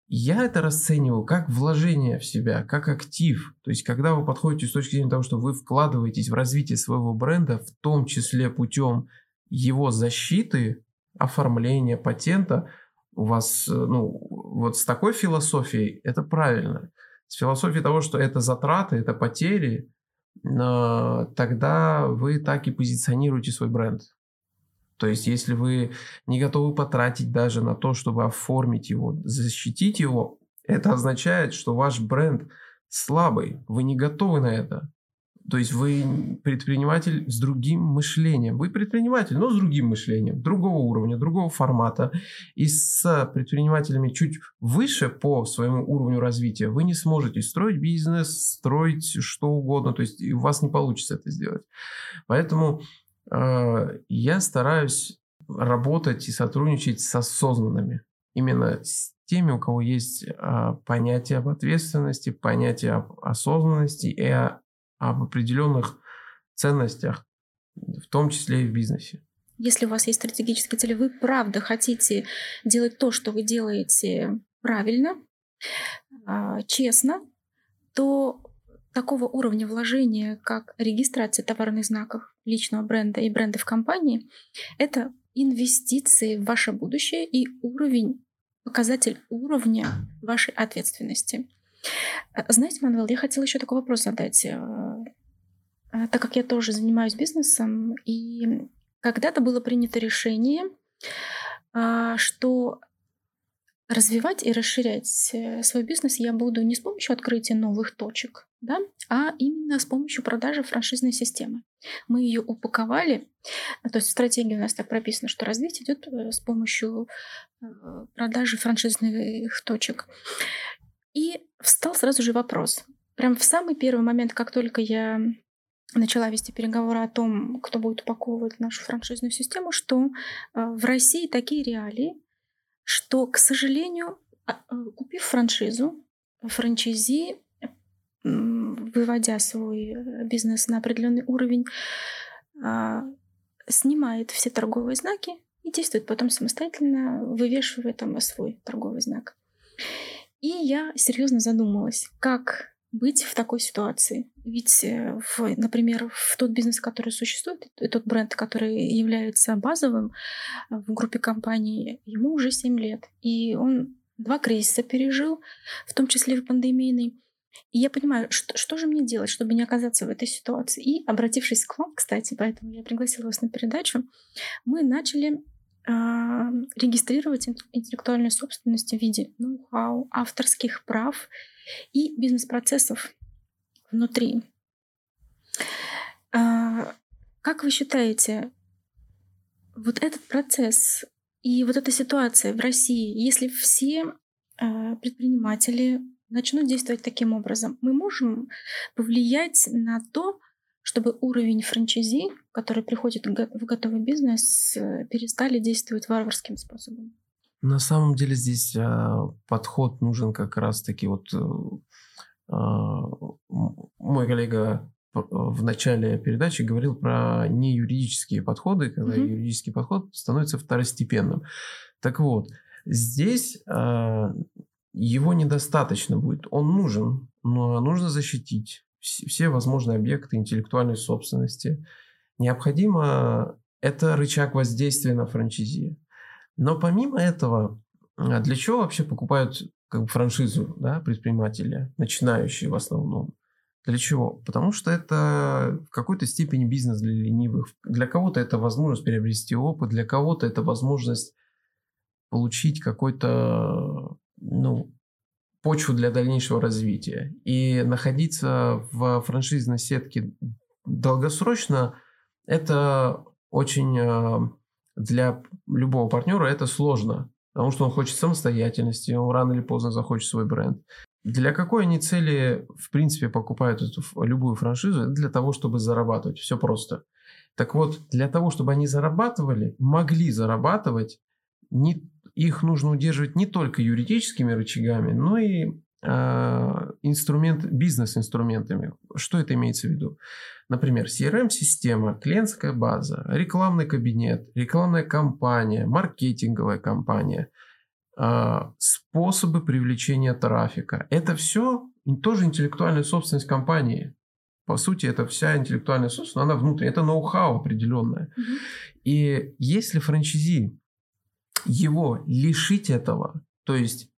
Я это расцениваю как вложение в себя, как актив. То есть, когда вы подходите с точки зрения того, что вы вкладываетесь в развитие своего бренда, в том числе путем его защиты, оформления патента, у вас, э, ну, вот с такой философией это правильно. С философией того, что это затраты, это потери, тогда вы так и позиционируете свой бренд. То есть, если вы не готовы потратить даже на то, чтобы оформить его, защитить его, это означает, что ваш бренд слабый, вы не готовы на это. То есть вы предприниматель с другим мышлением. Вы предприниматель, но с другим мышлением, другого уровня, другого формата. И с предпринимателями чуть выше по своему уровню развития вы не сможете строить бизнес, строить что угодно. То есть у вас не получится это сделать. Поэтому я стараюсь работать и сотрудничать с осознанными. Именно с теми, у кого есть э, понятие об ответственности, понятие об осознанности и об определенных ценностях, в том числе и в бизнесе. Если у вас есть стратегические цели, вы правда хотите делать то, что вы делаете правильно, а, честно, то такого уровня вложения, как регистрация товарных знаков личного бренда и бренда в компании, это инвестиции в ваше будущее и уровень, показатель уровня вашей ответственности. Э, знаете, Манвел, я хотела еще такой вопрос задать. Э, э, так как я тоже занимаюсь бизнесом, и когда-то было принято решение, что развивать и расширять свой бизнес я буду не с помощью открытия новых точек, да, а именно с помощью продажи франшизной системы. Мы ее упаковали, то есть в стратегии у нас так прописано, что развитие идет с помощью продажи франшизных точек. И встал сразу же вопрос. Прям в самый первый момент, как только я начала вести переговоры о том, кто будет упаковывать нашу франшизную систему, что в России такие реалии, что, к сожалению, а, а, купив франшизу, франчайзи, выводя свой э, бизнес на определенный уровень, снимает все торговые знаки и действует потом самостоятельно, вывешивая там свой торговый знак. И я серьезно задумалась, как быть в такой ситуации. Ведь, э, в, например, в тот бизнес, который существует, тот бренд, который является базовым э, в группе компаний, ему уже 7 лет. И он два кризиса пережил, в том числе и пандемийный. И я понимаю, что, что же мне делать, чтобы не оказаться в этой ситуации. И, обратившись к вам, кстати, поэтому я пригласила вас на передачу, мы начали регистрировать интеллектуальную собственность в виде ноу-хау, авторских прав и бизнес-процессов внутри. А, как вы считаете, вот этот процесс и вот эта ситуация в России, если все а, предприниматели начнут действовать таким образом, мы можем повлиять на то, чтобы уровень франчайзи, который приходит в готовый бизнес, э, перестали действовать варварским способом? На самом деле здесь а, подход нужен как раз-таки вот а, мой коллега в начале передачи говорил про неюридические подходы, когда mm-hmm. юридический подход становится второстепенным. Так вот, здесь а, его недостаточно будет. Он нужен, но нужно защитить все возможные объекты интеллектуальной собственности. Необходимо это рычаг воздействия на франчайзи. Но помимо этого, а, для чего вообще покупают как бы, франшизу да, предприниматели, начинающие в основном? Для чего? Потому что это в какой-то степени бизнес для ленивых. Для кого-то это возможность приобрести опыт, для кого-то это возможность получить какой-то ну, почву для дальнейшего развития. И находиться в франшизной сетке долгосрочно это очень э, для любого партнера это сложно, потому что он хочет самостоятельности, он рано или поздно захочет свой бренд. Для какой они цели, в принципе, покупают эту любую франшизу? Для того, чтобы зарабатывать. Все просто. Так вот, для того, чтобы они зарабатывали, могли зарабатывать, не, их нужно удерживать не только юридическими рычагами, но и э, инструмент, бизнес-инструментами. Что это имеется в виду? Например, CRM-система, клиентская база, рекламный кабинет, рекламная кампания, маркетинговая кампания, э, способы привлечения трафика. Это все тоже интеллектуальная собственность компании. По сути, это вся интеллектуальная собственность, но она внутренняя. Это ноу-хау определенное. Mm-hmm. И если франчайзи его лишить этого, то есть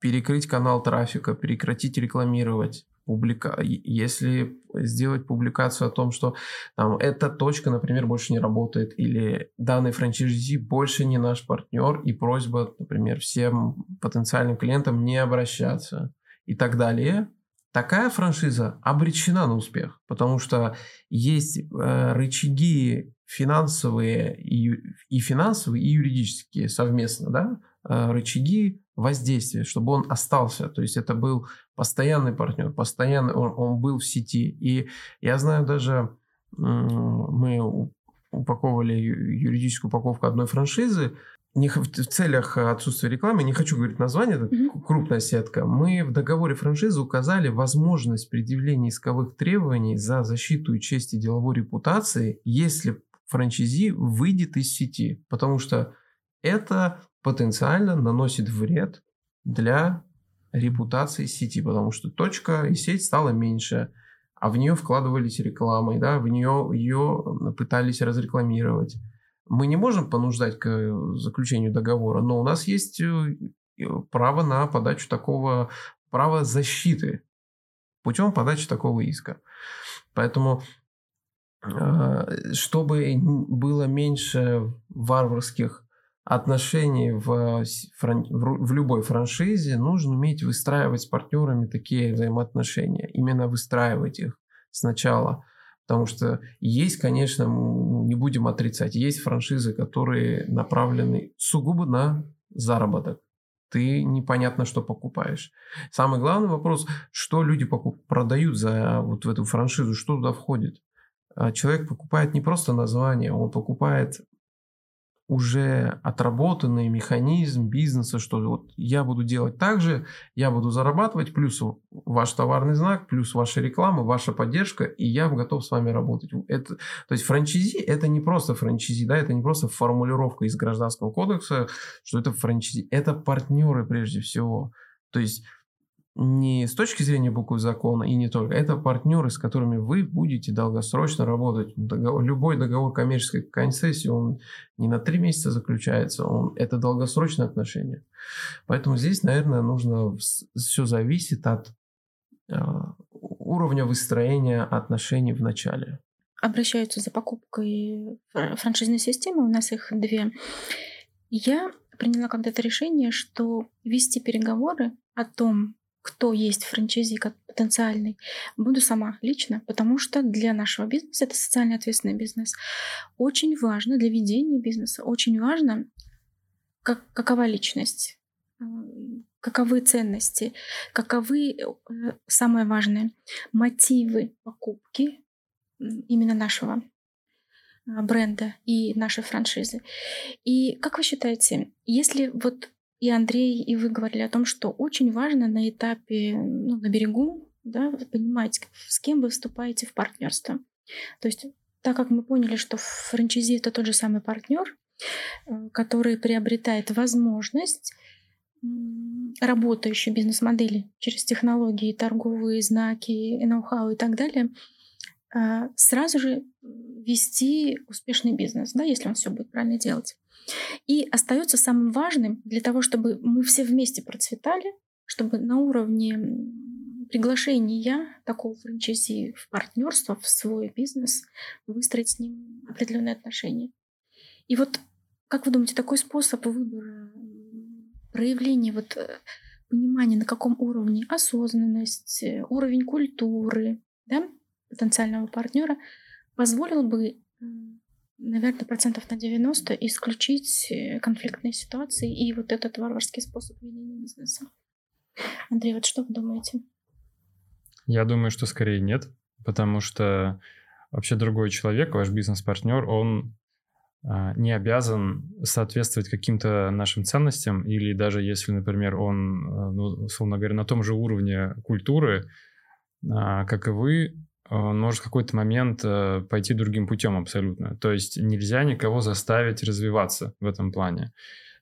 перекрыть канал трафика, прекратить рекламировать, публика... если сделать публикацию о том, что там, эта точка, например, больше не работает, или данный франчайзи больше не наш партнер, и просьба, например, всем потенциальным клиентам не обращаться и так далее, такая франшиза обречена на успех, потому что есть э, рычаги финансовые и, и финансовые, и юридические совместно, да, э, рычаги воздействия, чтобы он остался. То есть это был постоянный партнер, постоянный, он, он был в сети. И я знаю даже, мы упаковывали юридическую упаковку одной франшизы, не, в целях отсутствия рекламы, не хочу говорить название, это mm-hmm. крупная сетка, мы в договоре франшизы указали возможность предъявления исковых требований за защиту и честь и деловой репутации, если франчайзи выйдет из сети, потому что это потенциально наносит вред для репутации сети, потому что точка и сеть стала меньше, а в нее вкладывались рекламой, да, в нее ее пытались разрекламировать. Мы не можем понуждать к заключению договора, но у нас есть э, право на подачу такого, право защиты путем подачи такого иска. Поэтому э, чтобы было меньше варварских отношений в, фран... в любой франшизе нужно уметь выстраивать с партнерами такие взаимоотношения. Именно выстраивать их сначала. Потому что есть, конечно, не будем отрицать, есть франшизы, которые направлены сугубо на заработок. Ты непонятно, что покупаешь. Самый главный вопрос, что люди покуп... продают за вот в эту франшизу, что туда входит. А человек покупает не просто название, он покупает уже отработанный механизм бизнеса, что вот я буду делать так же, я буду зарабатывать, плюс ваш товарный знак, плюс ваша реклама, ваша поддержка, и я готов с вами работать. Это, то есть франчизи это не просто франчизи, да, это не просто формулировка из гражданского кодекса, что это франчизи, это партнеры прежде всего. То есть не с точки зрения буквы закона и не только. Это партнеры, с которыми вы будете долгосрочно работать. Договор, любой договор коммерческой концессии, он не на три месяца заключается, он, это долгосрочные отношения. Поэтому здесь, наверное, нужно, все зависит от э, уровня выстроения отношений в начале. Обращаются за покупкой франшизной системы, у нас их две. Я приняла когда-то решение, что вести переговоры о том, кто есть франчайзи как потенциальный, буду сама лично, потому что для нашего бизнеса, это социально ответственный бизнес, очень важно для ведения бизнеса, очень важно, как, какова личность, э, каковы ценности, каковы, э, самое важное, мотивы покупки именно нашего э, бренда и нашей франшизы. И как вы считаете, если вот и Андрей, и вы говорили о том, что очень важно на этапе, ну, на берегу, да, понимать, с кем вы вступаете в партнерство. То есть, так как мы поняли, что франчайзи это тот же самый партнер, э, который приобретает возможность работающей бизнес-модели через технологии, торговые знаки, ноу-хау и так далее, а, сразу же вести успешный бизнес, да, если он все будет правильно делать. И остается самым важным для того, чтобы мы все вместе процветали, чтобы на уровне приглашения такого франчайзи в партнерство, в свой бизнес, выстроить с ним определенные отношения. И вот, как вы думаете, такой способ выбора, проявления вот э, понимания, на каком уровне осознанность, э, уровень культуры да, потенциального партнера позволил бы наверное, процентов на 90 исключить э, конфликтные ситуации и вот этот варварский способ ведения бизнеса. Андрей, вот что вы думаете? Я думаю, что скорее нет, потому что вообще другой человек, ваш бизнес-партнер, он а, не обязан соответствовать каким-то нашим ценностям, или даже если, например, он, а, ну, условно говоря, на том же уровне культуры, а, как и вы, он может в какой-то момент э, пойти другим путем абсолютно. То есть нельзя никого заставить развиваться в этом плане.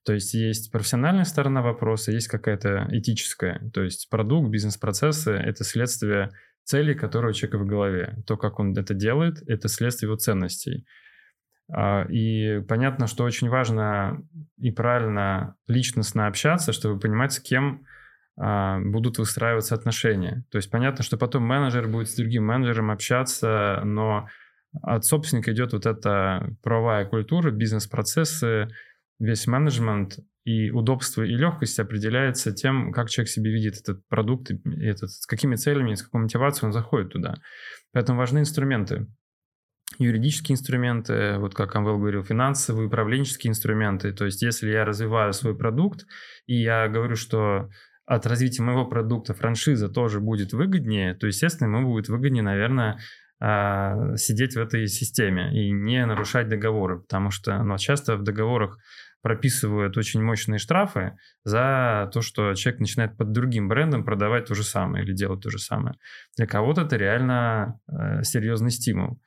То есть есть профессиональная сторона вопроса, есть какая-то этическая. То есть продукт, бизнес-процессы — это следствие целей, которые у человека в голове. То, как он это делает, это следствие его ценностей. А, и понятно, что очень важно и правильно личностно общаться, чтобы понимать, с кем будут выстраиваться отношения. То есть понятно, что потом менеджер будет с другим менеджером общаться, но от собственника идет вот эта правовая культура, бизнес-процессы, весь менеджмент и удобство и легкость определяется тем, как человек себе видит этот продукт, этот, с какими целями, с какой мотивацией он заходит туда. Поэтому важны инструменты. Юридические инструменты, вот как Амвел говорил, финансовые, управленческие инструменты. То есть если я развиваю свой продукт, и я говорю, что от развития моего продукта франшиза тоже будет выгоднее, то, естественно, ему будет выгоднее, наверное, а, сидеть в этой системе и не нарушать договоры, потому что ну, часто в договорах прописывают очень мощные штрафы за то, что человек начинает под другим брендом продавать то же самое или делать то же самое. Для кого-то это реально э, серьезный стимул.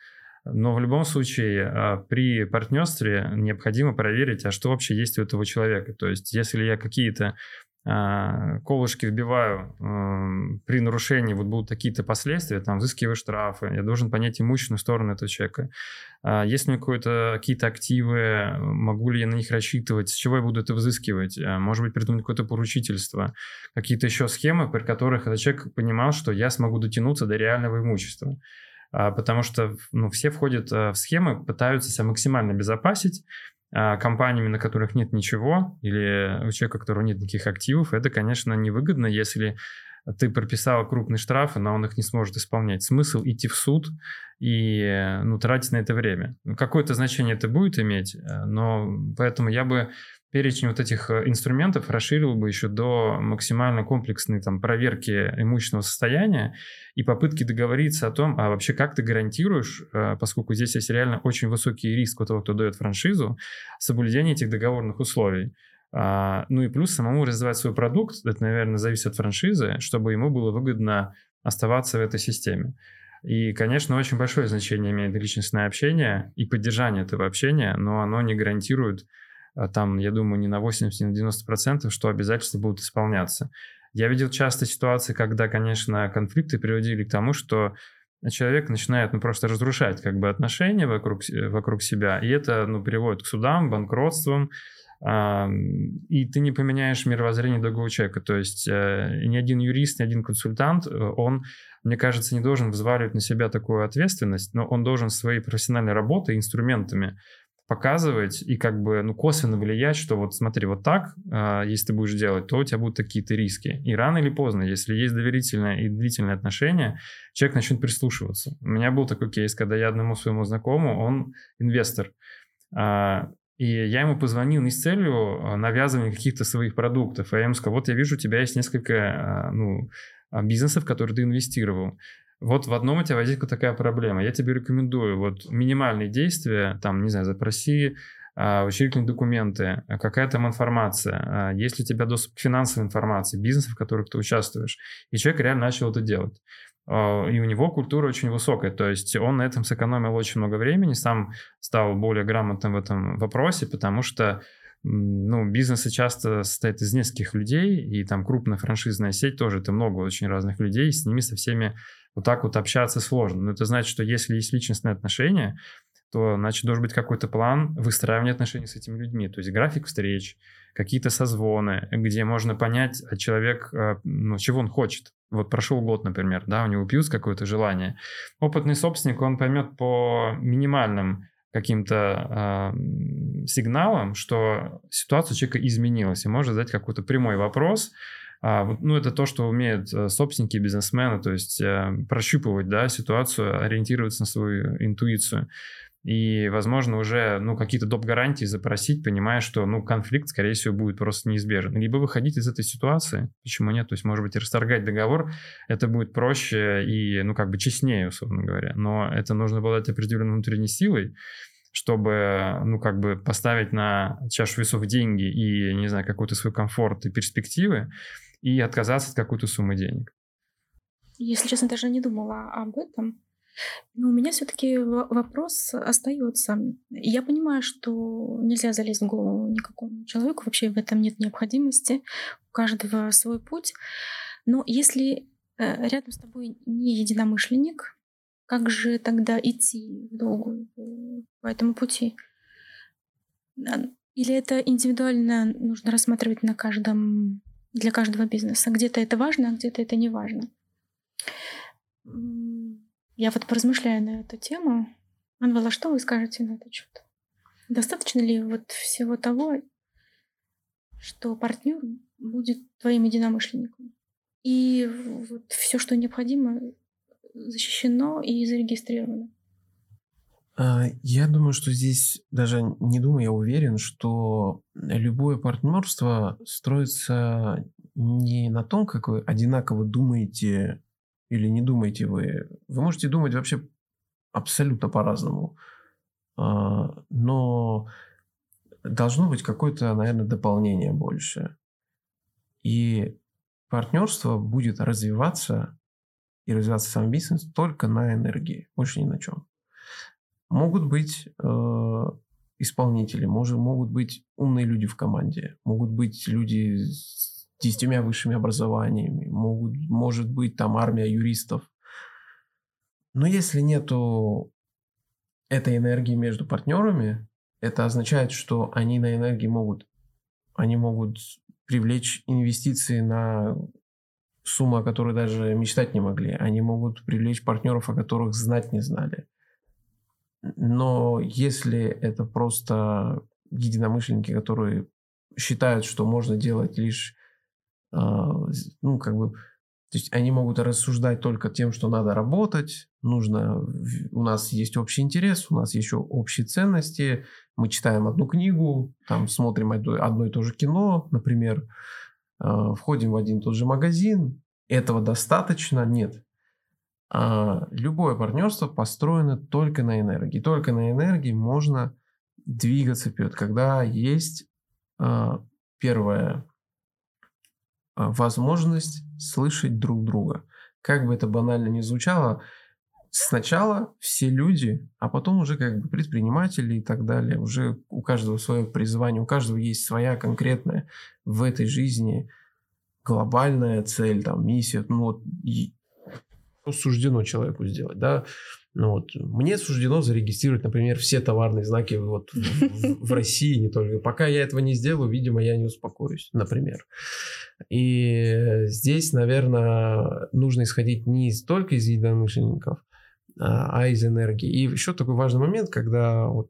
Но в любом случае э, при партнерстве необходимо проверить, а что вообще есть у этого человека. То есть если я какие-то а, колышки вбиваю, при нарушении вот будут какие-то последствия, там, взыскиваю штрафы, я должен понять имущественную сторону этого человека. А, есть ли у меня какие-то активы, могу ли я на них рассчитывать, с чего я буду это взыскивать, а, может быть, придумать какое-то поручительство, какие-то еще схемы, при которых этот человек понимал, что я смогу дотянуться до реального имущества. Потому что ну, все входят в схемы, пытаются себя максимально обезопасить, а, компаниями, на которых нет ничего, или у человека, у которого нет никаких активов, это, конечно, невыгодно, если ты прописал крупные штрафы, но он их не сможет исполнять. Смысл идти в суд и ну, тратить на это время. Какое-то значение это будет иметь, э, но поэтому я бы перечень вот этих э, инструментов расширил бы еще до максимально комплексной там, проверки имущественного состояния и попытки договориться о том, а вообще как ты гарантируешь, э, поскольку здесь есть реально очень высокий риск у того, кто дает франшизу, соблюдение этих договорных условий. А, ну и плюс самому развивать свой продукт, это, наверное, зависит от франшизы, чтобы ему было выгодно оставаться в этой системе. И, конечно, очень большое значение имеет личностное общение и поддержание этого общения, но оно не гарантирует там, я думаю, не на 80, не на 90 процентов, что обязательства будут исполняться. Я видел часто ситуации, когда, конечно, конфликты приводили к тому, что человек начинает ну, просто разрушать как бы отношения вокруг, вокруг себя, и это ну, приводит к судам, банкротствам, э, и ты не поменяешь мировоззрение другого человека. То есть э, ни один юрист, ни один консультант, э, он, мне кажется, не должен взваливать на себя такую ответственность, но он должен своей профессиональной работой, инструментами показывать и как бы ну, косвенно влиять, что вот смотри, вот так, э, если ты будешь делать, то у тебя будут такие-то риски. И рано или поздно, если есть доверительное и длительное отношение, человек начнет прислушиваться. У меня был такой кейс, когда я одному своему знакомому, он инвестор, э, и я ему позвонил не с целью навязывания каких-то своих продуктов, а я ему сказал, вот я вижу, у тебя есть несколько ну, бизнесов, в которые ты инвестировал вот в одном у тебя возникла такая проблема. Я тебе рекомендую вот минимальные действия, там, не знаю, запроси а, учредительные документы, а, какая там информация, а, есть ли у тебя доступ к финансовой информации, бизнеса, в которых ты участвуешь. И человек реально начал это делать. А, и у него культура очень высокая, то есть он на этом сэкономил очень много времени, сам стал более грамотным в этом вопросе, потому что ну, бизнесы часто состоят из нескольких людей, и там крупная франшизная сеть тоже, это много очень разных людей, с ними со всеми вот так вот общаться сложно. Но это значит, что если есть личностные отношения, то, значит, должен быть какой-то план выстраивания отношений с этими людьми. То есть график встреч, какие-то созвоны, где можно понять, а человек, э, ну, чего он хочет. Вот прошел год, например, да, у него пьют какое-то желание. Опытный собственник, он поймет по минимальным каким-то э, сигналам, что ситуация у человека изменилась, и может задать какой-то прямой вопрос, ну, это то, что умеют э, собственники, бизнесмены, то есть э, прощупывать да, ситуацию, ориентироваться на свою интуицию. и, возможно, уже, ну, какие-то доп. гарантии запросить, понимая, что, ну, конфликт, скорее всего, будет просто неизбежен. Либо выходить из этой ситуации, почему нет, то есть, может быть, расторгать договор, это будет проще и, ну, как бы честнее, условно говоря, но это нужно обладать определенной внутренней силой, чтобы, ну, как бы поставить на чашу весов деньги и, не знаю, какой-то свой комфорт и перспективы, и отказаться от какой-то суммы денег. Если честно, даже не думала об этом. Но у меня все-таки вопрос остается. Я понимаю, что нельзя залезть в голову никакому человеку, вообще в этом нет необходимости. У каждого свой путь. Но если э, рядом с тобой не единомышленник, как же тогда идти в долгую по этому пути? Или это индивидуально нужно рассматривать на каждом, для каждого бизнеса? Где-то это важно, а где-то это не важно. Я вот поразмышляю на эту тему. Анвала, что вы скажете на этот счет? Достаточно ли вот всего того, что партнер будет твоим единомышленником? И вот все, что необходимо, защищено и зарегистрировано. А, я думаю, что здесь даже не думаю, я уверен, что любое партнерство строится не на том, как вы одинаково думаете или не думаете вы. Вы можете думать вообще абсолютно по-разному. А, но должно быть какое-то, наверное, дополнение больше. И партнерство будет развиваться и развиваться сам бизнес только на энергии, больше ни на чем. Могут быть э, исполнители, может, могут быть умные люди в команде, могут быть люди с десятимя высшими образованиями, могут, может быть там армия юристов. Но если нету этой энергии между партнерами, это означает, что они на энергии могут, они могут привлечь инвестиции на суммы, о которой даже мечтать не могли. Они могут привлечь партнеров, о которых знать не знали. Но если это просто единомышленники, которые считают, что можно делать лишь, э, ну, как бы, то есть они могут рассуждать только тем, что надо работать, нужно, у нас есть общий интерес, у нас еще общие ценности, мы читаем одну книгу, там смотрим одно, одно и то же кино, например, а, входим в один и тот же магазин, этого достаточно? Нет. А любое партнерство построено только на энергии. Только на энергии можно двигаться вперед, когда есть а, первая а, возможность слышать друг друга. Как бы это банально ни звучало, сначала все люди, а потом уже как бы предприниматели и так далее. Уже у каждого свое призвание, у каждого есть своя конкретная в этой жизни глобальная цель, там, миссия. Ну вот, что суждено человеку сделать, да? Ну вот, мне суждено зарегистрировать, например, все товарные знаки вот в, в России, не только. Пока я этого не сделаю, видимо, я не успокоюсь, например. И здесь, наверное, нужно исходить не столько из единомышленников, а, а из энергии. И еще такой важный момент, когда вот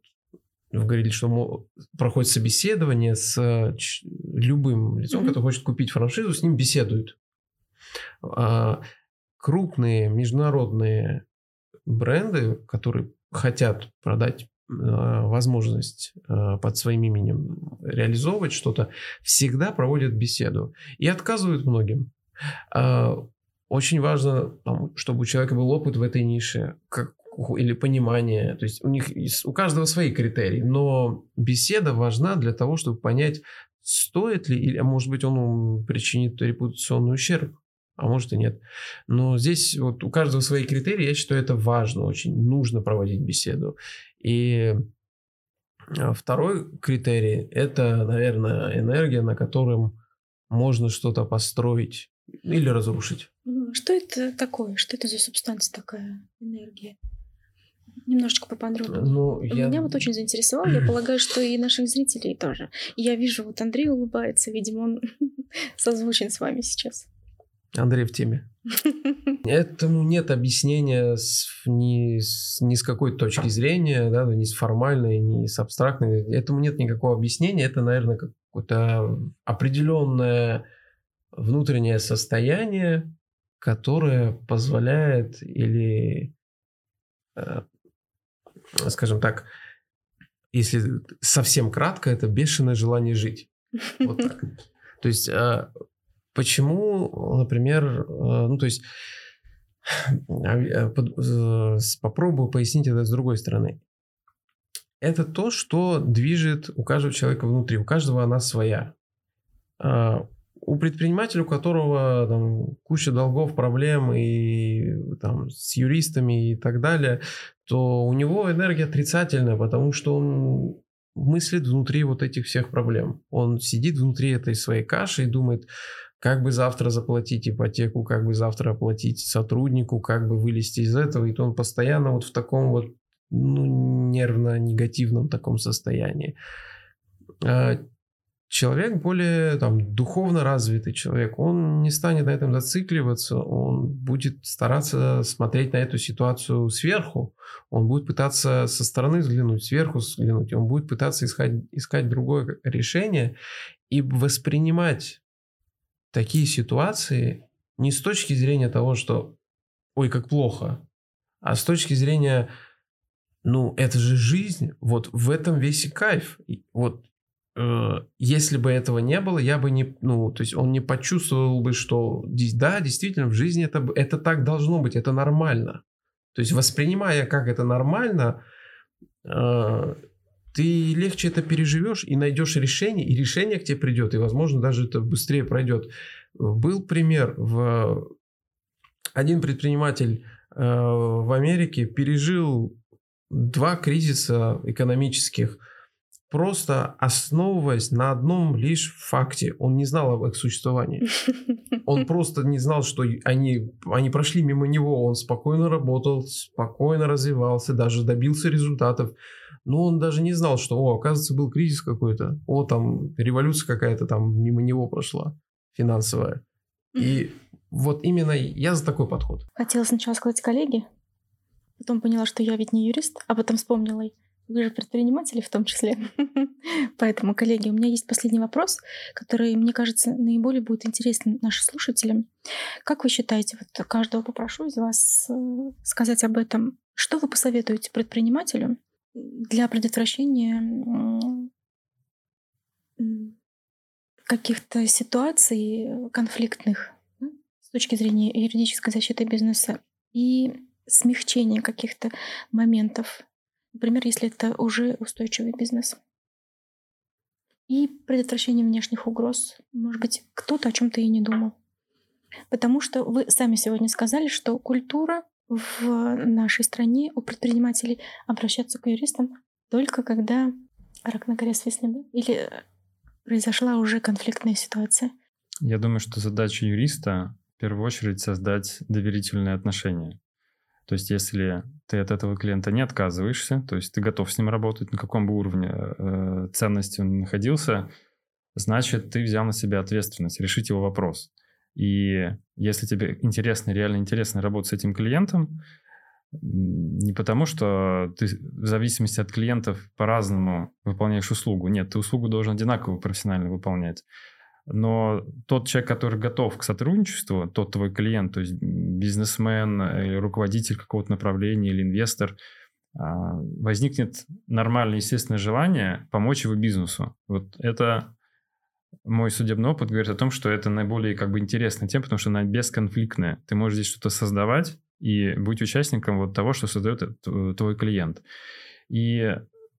вы говорили, что проходит собеседование с любым лицом, mm-hmm. который хочет купить франшизу, с ним беседуют. А, крупные международные бренды, которые хотят продать а, возможность а, под своим именем реализовывать что-то, всегда проводят беседу и отказывают многим. Очень важно, чтобы у человека был опыт в этой нише, как, или понимание. То есть у них у каждого свои критерии, но беседа важна для того, чтобы понять, стоит ли, или, а может быть, он причинит репутационный ущерб, а может и нет. Но здесь вот у каждого свои критерии, я считаю, это важно очень, нужно проводить беседу. И а, второй критерий – это, наверное, энергия, на котором можно что-то построить или разрушить. Что это такое? Что это за субстанция такая, энергия? Немножечко поподробнее. Ну, я... Меня вот очень заинтересовало. Я полагаю, что и наших зрителей тоже. Я вижу, вот Андрей улыбается. Видимо, он *laughs* созвучен с вами сейчас. Андрей в теме. Этому нет объяснения с, ни, с, ни с какой точки зрения, да, ни с формальной, ни с абстрактной. Этому нет никакого объяснения. Это, наверное, какое-то определенное внутреннее состояние, которое позволяет или э, скажем так, если совсем кратко, это бешеное желание жить. Вот так. *laughs* То есть, а, почему, например, а, ну, то есть, а, попробую пояснить это с другой стороны. Это то, что движет у каждого человека внутри. У каждого она своя у предпринимателя, у которого там, куча долгов, проблем и там, с юристами и так далее, то у него энергия отрицательная, потому что он мыслит внутри вот этих всех проблем. Он сидит внутри этой своей каши и думает, как бы завтра заплатить ипотеку, как бы завтра оплатить сотруднику, как бы вылезти из этого. И то он постоянно вот в таком вот ну, нервно-негативном таком состоянии. Человек более там, духовно развитый человек, он не станет на этом зацикливаться, он будет стараться смотреть на эту ситуацию сверху, он будет пытаться со стороны взглянуть, сверху взглянуть, он будет пытаться искать, искать другое решение и воспринимать такие ситуации не с точки зрения того, что ой, как плохо, а с точки зрения, ну, это же жизнь, вот в этом весь и кайф. Вот Э, если бы этого не было, я бы не, ну, то есть он не почувствовал бы, что да, действительно, в жизни это, это так должно быть, это нормально. То есть воспринимая как это нормально, э, ты легче это переживешь и найдешь решение, и решение к тебе придет, и, возможно, даже это быстрее пройдет. Был пример в один предприниматель э, в Америке пережил два кризиса экономических – просто основываясь на одном лишь факте. Он не знал об их существовании. *laughs* Он просто не знал, что они, они прошли мимо него. Он спокойно работал, спокойно развивался, даже добился результатов. Но он даже не знал, что, о, оказывается, был кризис какой-то. О, там революция какая-то там мимо него прошла, финансовая. И вот именно я за такой подход. Хотела сначала сказать коллеги, потом поняла, что я ведь не юрист, а потом вспомнила, вы же предприниматели в том числе. *laughs* Поэтому, коллеги, у меня есть последний вопрос, который, мне кажется, наиболее будет интересен нашим слушателям. Как вы считаете, вот каждого попрошу из вас э, сказать об этом. Что вы посоветуете предпринимателю для предотвращения каких-то ситуаций конфликтных с точки зрения юридической защиты бизнеса и смягчения каких-то моментов Например, если это уже устойчивый бизнес. И предотвращение внешних угроз. Может быть, кто-то о чем-то и не думал. Потому что вы сами сегодня сказали, что культура в нашей стране у предпринимателей обращаться к юристам только когда рак на горе свистнет или произошла уже конфликтная ситуация. Я думаю, что задача юриста в первую очередь создать доверительные отношения. То есть, если ты от этого клиента не отказываешься, то есть ты готов с ним работать, на каком бы уровне э, ценности он находился, значит, ты взял на себя ответственность решить его вопрос. И если тебе интересно, реально интересно работать с этим клиентом, не потому, что ты в зависимости от клиентов по-разному выполняешь услугу. Нет, ты услугу должен одинаково профессионально выполнять но тот человек, который готов к сотрудничеству, тот твой клиент, то есть бизнесмен или руководитель какого-то направления или инвестор, а, возникнет нормальное, естественное желание помочь его бизнесу. Вот это мой судебный опыт говорит о том, что это наиболее как бы интересная тема, потому что она бесконфликтная. Ты можешь здесь что-то создавать и быть участником вот того, что создает твой клиент. И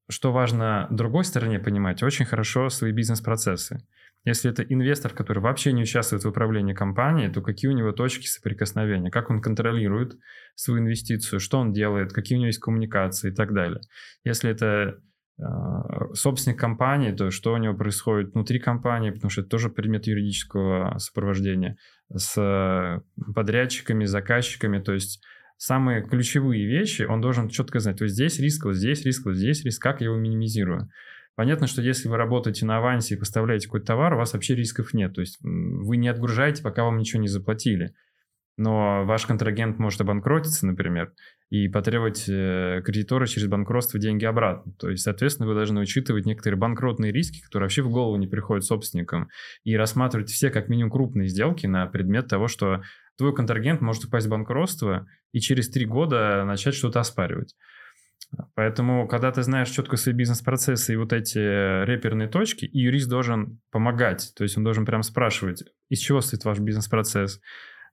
что важно другой стороне понимать, очень хорошо свои бизнес-процессы. Если это инвестор, который вообще не участвует в управлении компанией, то какие у него точки соприкосновения, как он контролирует свою инвестицию, что он делает, какие у него есть коммуникации? И так далее. Если это э, собственник компании, то что у него происходит внутри компании, потому что это тоже предмет юридического сопровождения, с подрядчиками, заказчиками, то есть самые ключевые вещи он должен четко знать. Есть здесь риск, вот здесь риск, вот здесь риск, как я его минимизирую. Понятно, что если вы работаете на авансе и поставляете какой-то товар, у вас вообще рисков нет. То есть вы не отгружаете, пока вам ничего не заплатили. Но ваш контрагент может обанкротиться, например, и потребовать э, кредитора через банкротство деньги обратно. То есть, соответственно, вы должны учитывать некоторые банкротные риски, которые вообще в голову не приходят собственникам, и рассматривать все как минимум крупные сделки на предмет того, что твой контрагент может упасть в банкротство и через три года начать что-то оспаривать. Поэтому, когда ты знаешь четко свои бизнес-процессы и вот эти реперные точки, и юрист должен помогать. То есть он должен прям спрашивать, из чего стоит ваш бизнес-процесс,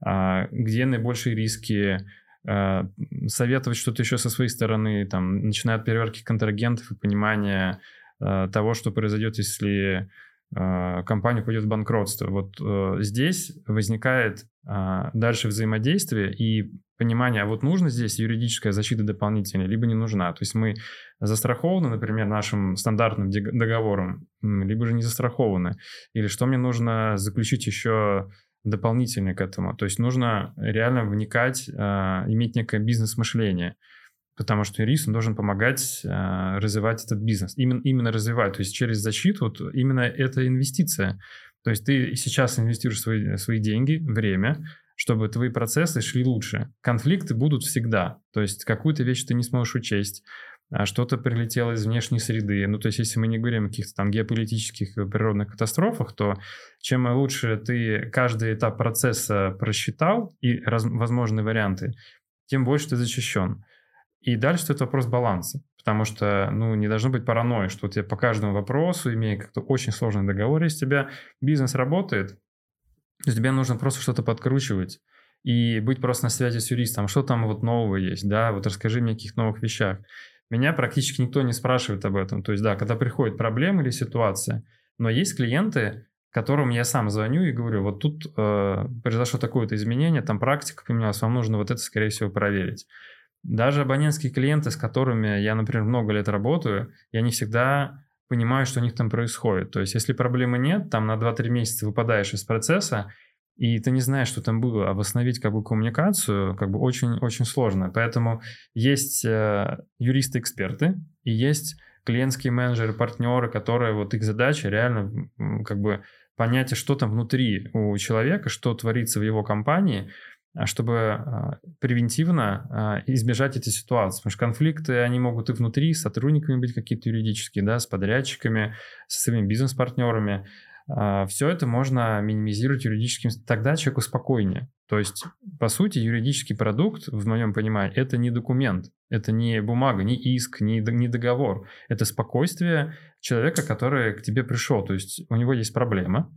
а, где наибольшие риски, а, советовать что-то еще со своей стороны, там, начиная от переверки контрагентов и понимания а, того, что произойдет, если компания пойдет в банкротство. Вот э, здесь возникает дальше взаимодействие и понимание, а вот нужно здесь юридическая защита дополнительная, либо не нужна. То есть мы застрахованы, например, нашим стандартным договором, либо же не застрахованы. Или что мне нужно заключить еще дополнительно к этому. То есть нужно реально вникать, а, иметь некое бизнес-мышление. Потому что юрист он должен помогать э, развивать этот бизнес. Именно, именно развивать. То есть через защиту вот, именно это инвестиция. То есть ты сейчас инвестируешь свои, свои деньги, время, чтобы твои процессы шли лучше. Конфликты будут всегда. То есть какую-то вещь ты не сможешь учесть, а что-то прилетело из внешней среды. Ну, то есть, если мы не говорим о каких-то там геополитических природных катастрофах, то чем лучше ты каждый этап процесса просчитал и раз, возможные варианты, тем больше ты защищен. И дальше это вопрос баланса. Потому что, ну, не должно быть паранойи, что у тебя по каждому вопросу, имея как-то очень сложный договор, у тебя бизнес работает, то есть тебе нужно просто что-то подкручивать и быть просто на связи с юристом. Что там вот нового есть, да, вот расскажи мне о каких новых вещах. Меня практически никто не спрашивает об этом. То есть, да, когда приходит проблема или ситуация, но есть клиенты, которым я сам звоню и говорю, вот тут э, произошло такое-то изменение, там практика поменялась, вам нужно вот это, скорее всего, проверить. Даже абонентские клиенты, с которыми я, например, много лет работаю, я не всегда понимаю, что у них там происходит. То есть, если проблемы нет, там на 2-3 месяца выпадаешь из процесса, и ты не знаешь, что там было, а восстановить как бы коммуникацию как бы очень-очень сложно. Поэтому есть э, юристы-эксперты и есть клиентские менеджеры, партнеры, которые вот их задача реально как бы понять, что там внутри у человека, что творится в его компании, а чтобы а, превентивно а, избежать эти ситуации. Потому что конфликты, они могут и внутри, с сотрудниками быть какие-то юридические, да, с подрядчиками, со своими бизнес-партнерами. Все это можно минимизировать юридическим, тогда человеку спокойнее. То есть, по сути, юридический продукт, в моем понимании, это не документ, это не бумага, не иск, не, не договор. Это спокойствие человека, который к тебе пришел. То есть, у него есть проблема.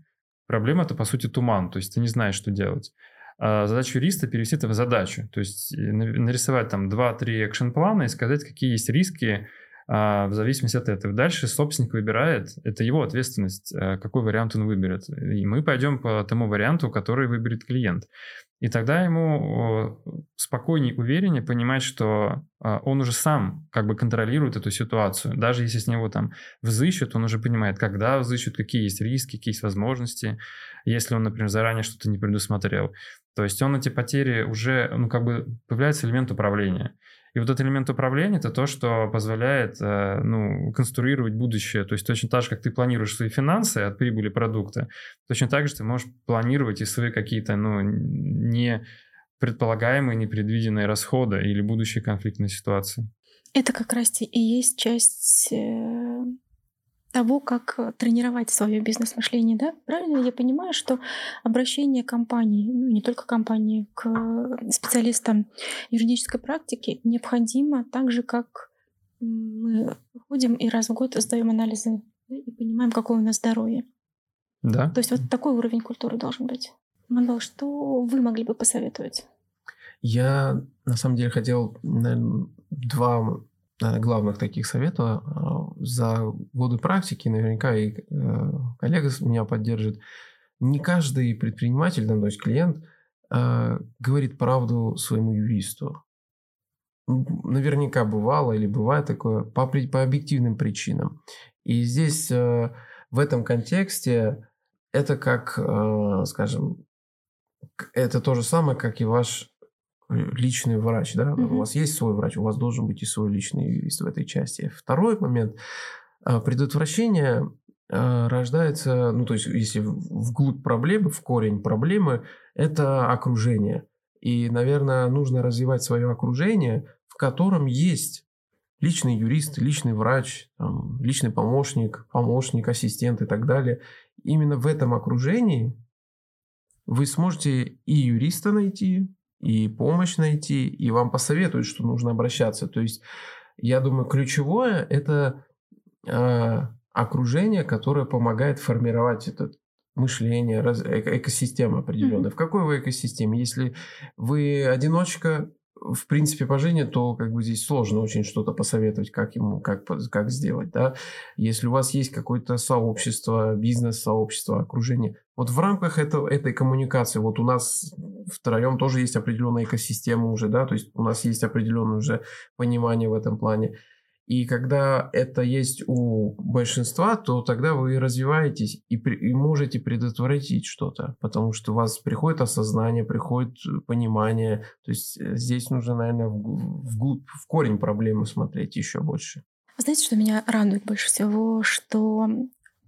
Проблема – это, по сути, туман, то есть ты не знаешь, что делать. А задача юриста перевести это в задачу. То есть нарисовать там 2-3 экшен-плана и сказать, какие есть риски в зависимости от этого. Дальше собственник выбирает, это его ответственность, а, какой вариант он выберет. И мы пойдем по тому варианту, который выберет клиент. И тогда ему спокойнее, увереннее понимать, что он уже сам как бы контролирует эту ситуацию. Даже если с него там взыщут, он уже понимает, когда взыщут, какие есть риски, какие есть возможности, если он, например, заранее что-то не предусмотрел. То есть он эти потери уже, ну, как бы появляется элемент управления. И вот этот элемент управления – это то, что позволяет э, ну, конструировать будущее. То есть точно так же, как ты планируешь свои финансы от прибыли продукта, точно так же ты можешь планировать и свои какие-то ну, не предполагаемые, непредвиденные расходы или будущие конфликтные ситуации. Это как раз и есть часть э, того, как э, тренировать свое бизнес-мышление, да? Правильно я понимаю, что обращение компании, ну не только компании, к специалистам юридической практики необходимо так же, как мы ходим и раз в год сдаем анализы да, и понимаем, какое у нас здоровье. Да. То есть вот такой уровень культуры должен быть. Мандал, что вы могли бы посоветовать? Я на самом деле хотел, наверное, два главных таких советов а, за годы практики, наверняка и э, коллега меня поддержит. Не каждый предприниматель, то есть клиент, а, говорит правду своему юристу. Наверняка бывало или бывает такое по, по объективным причинам. И здесь э, в этом контексте это как, э, скажем, это то же самое, как и ваш личный врач, да, mm-hmm. у вас есть свой врач, у вас должен быть и свой личный юрист в этой части. Второй момент, а, предотвращение а, рождается, ну, то есть, если вглубь проблемы, в корень проблемы, это окружение. И, наверное, нужно развивать свое окружение, в котором есть личный юрист, личный врач, там, личный помощник, помощник, ассистент и так далее. Именно в этом окружении вы сможете и юриста найти, и помощь найти, и вам посоветуют, что нужно обращаться. То есть я думаю, ключевое это э, окружение, которое помогает формировать этот мышление, раз, эко, экосистема определенная. Mm-hmm. В какой вы экосистеме? Если вы одиночка, в принципе, по жизни, то как бы здесь сложно очень что-то посоветовать, как ему, как, как сделать, да. Если у вас есть какое-то сообщество, бизнес-сообщество, окружение, вот в рамках этого, этой коммуникации, вот у нас втроем тоже есть определенная экосистема уже, да, то есть у нас есть определенное уже понимание в этом плане. И когда это есть у большинства, то тогда вы развиваетесь и, при, и можете предотвратить что-то, потому что у вас приходит осознание, приходит понимание. То есть э, здесь нужно, наверное, вглубь, в корень проблемы смотреть еще больше. Знаете, что меня радует больше всего, что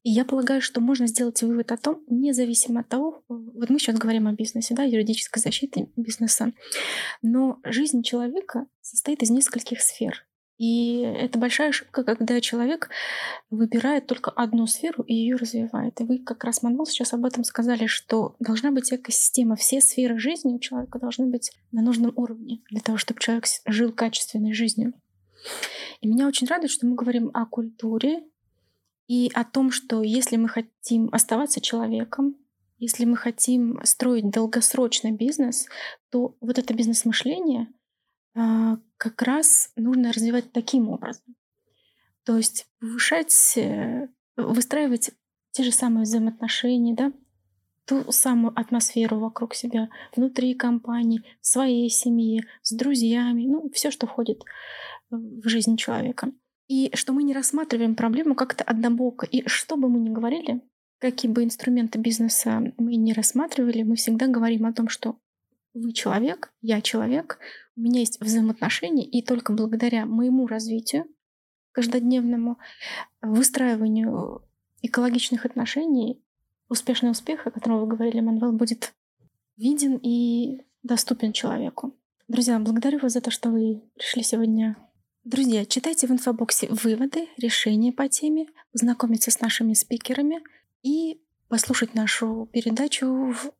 я полагаю, что можно сделать вывод о том, независимо от того, вот мы сейчас говорим о бизнесе, да, юридической защите бизнеса, но жизнь человека состоит из нескольких сфер. И это большая ошибка, когда человек выбирает только одну сферу и ее развивает. И вы как раз, Манвал, сейчас об этом сказали, что должна быть экосистема. Все сферы жизни у человека должны быть на нужном уровне для того, чтобы человек жил качественной жизнью. И меня очень радует, что мы говорим о культуре и о том, что если мы хотим оставаться человеком, если мы хотим строить долгосрочный бизнес, то вот это бизнес-мышление — как раз нужно развивать таким образом. То есть повышать, э, выстраивать те же самые взаимоотношения, да, ту самую атмосферу вокруг себя, внутри компании, в своей семье, с друзьями, ну, все, что входит в жизнь человека. И что мы не рассматриваем проблему как-то однобоко. И что бы мы ни говорили, какие бы инструменты бизнеса мы не рассматривали, мы всегда говорим о том, что вы человек, я человек, у меня есть взаимоотношения, и только благодаря моему развитию каждодневному, выстраиванию экологичных отношений, успешный успех, о котором вы говорили, Манвел, будет виден и доступен человеку. Друзья, благодарю вас за то, что вы пришли сегодня. Друзья, читайте в инфобоксе выводы, решения по теме, познакомиться с нашими спикерами и послушать нашу передачу в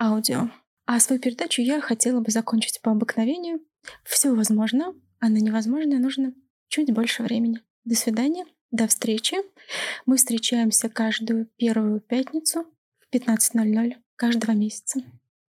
аудио. А свою передачу я хотела бы закончить по обыкновению. Все возможно, а на невозможное нужно чуть больше времени. До свидания, до встречи. Мы встречаемся каждую первую пятницу в 15.00 каждого месяца.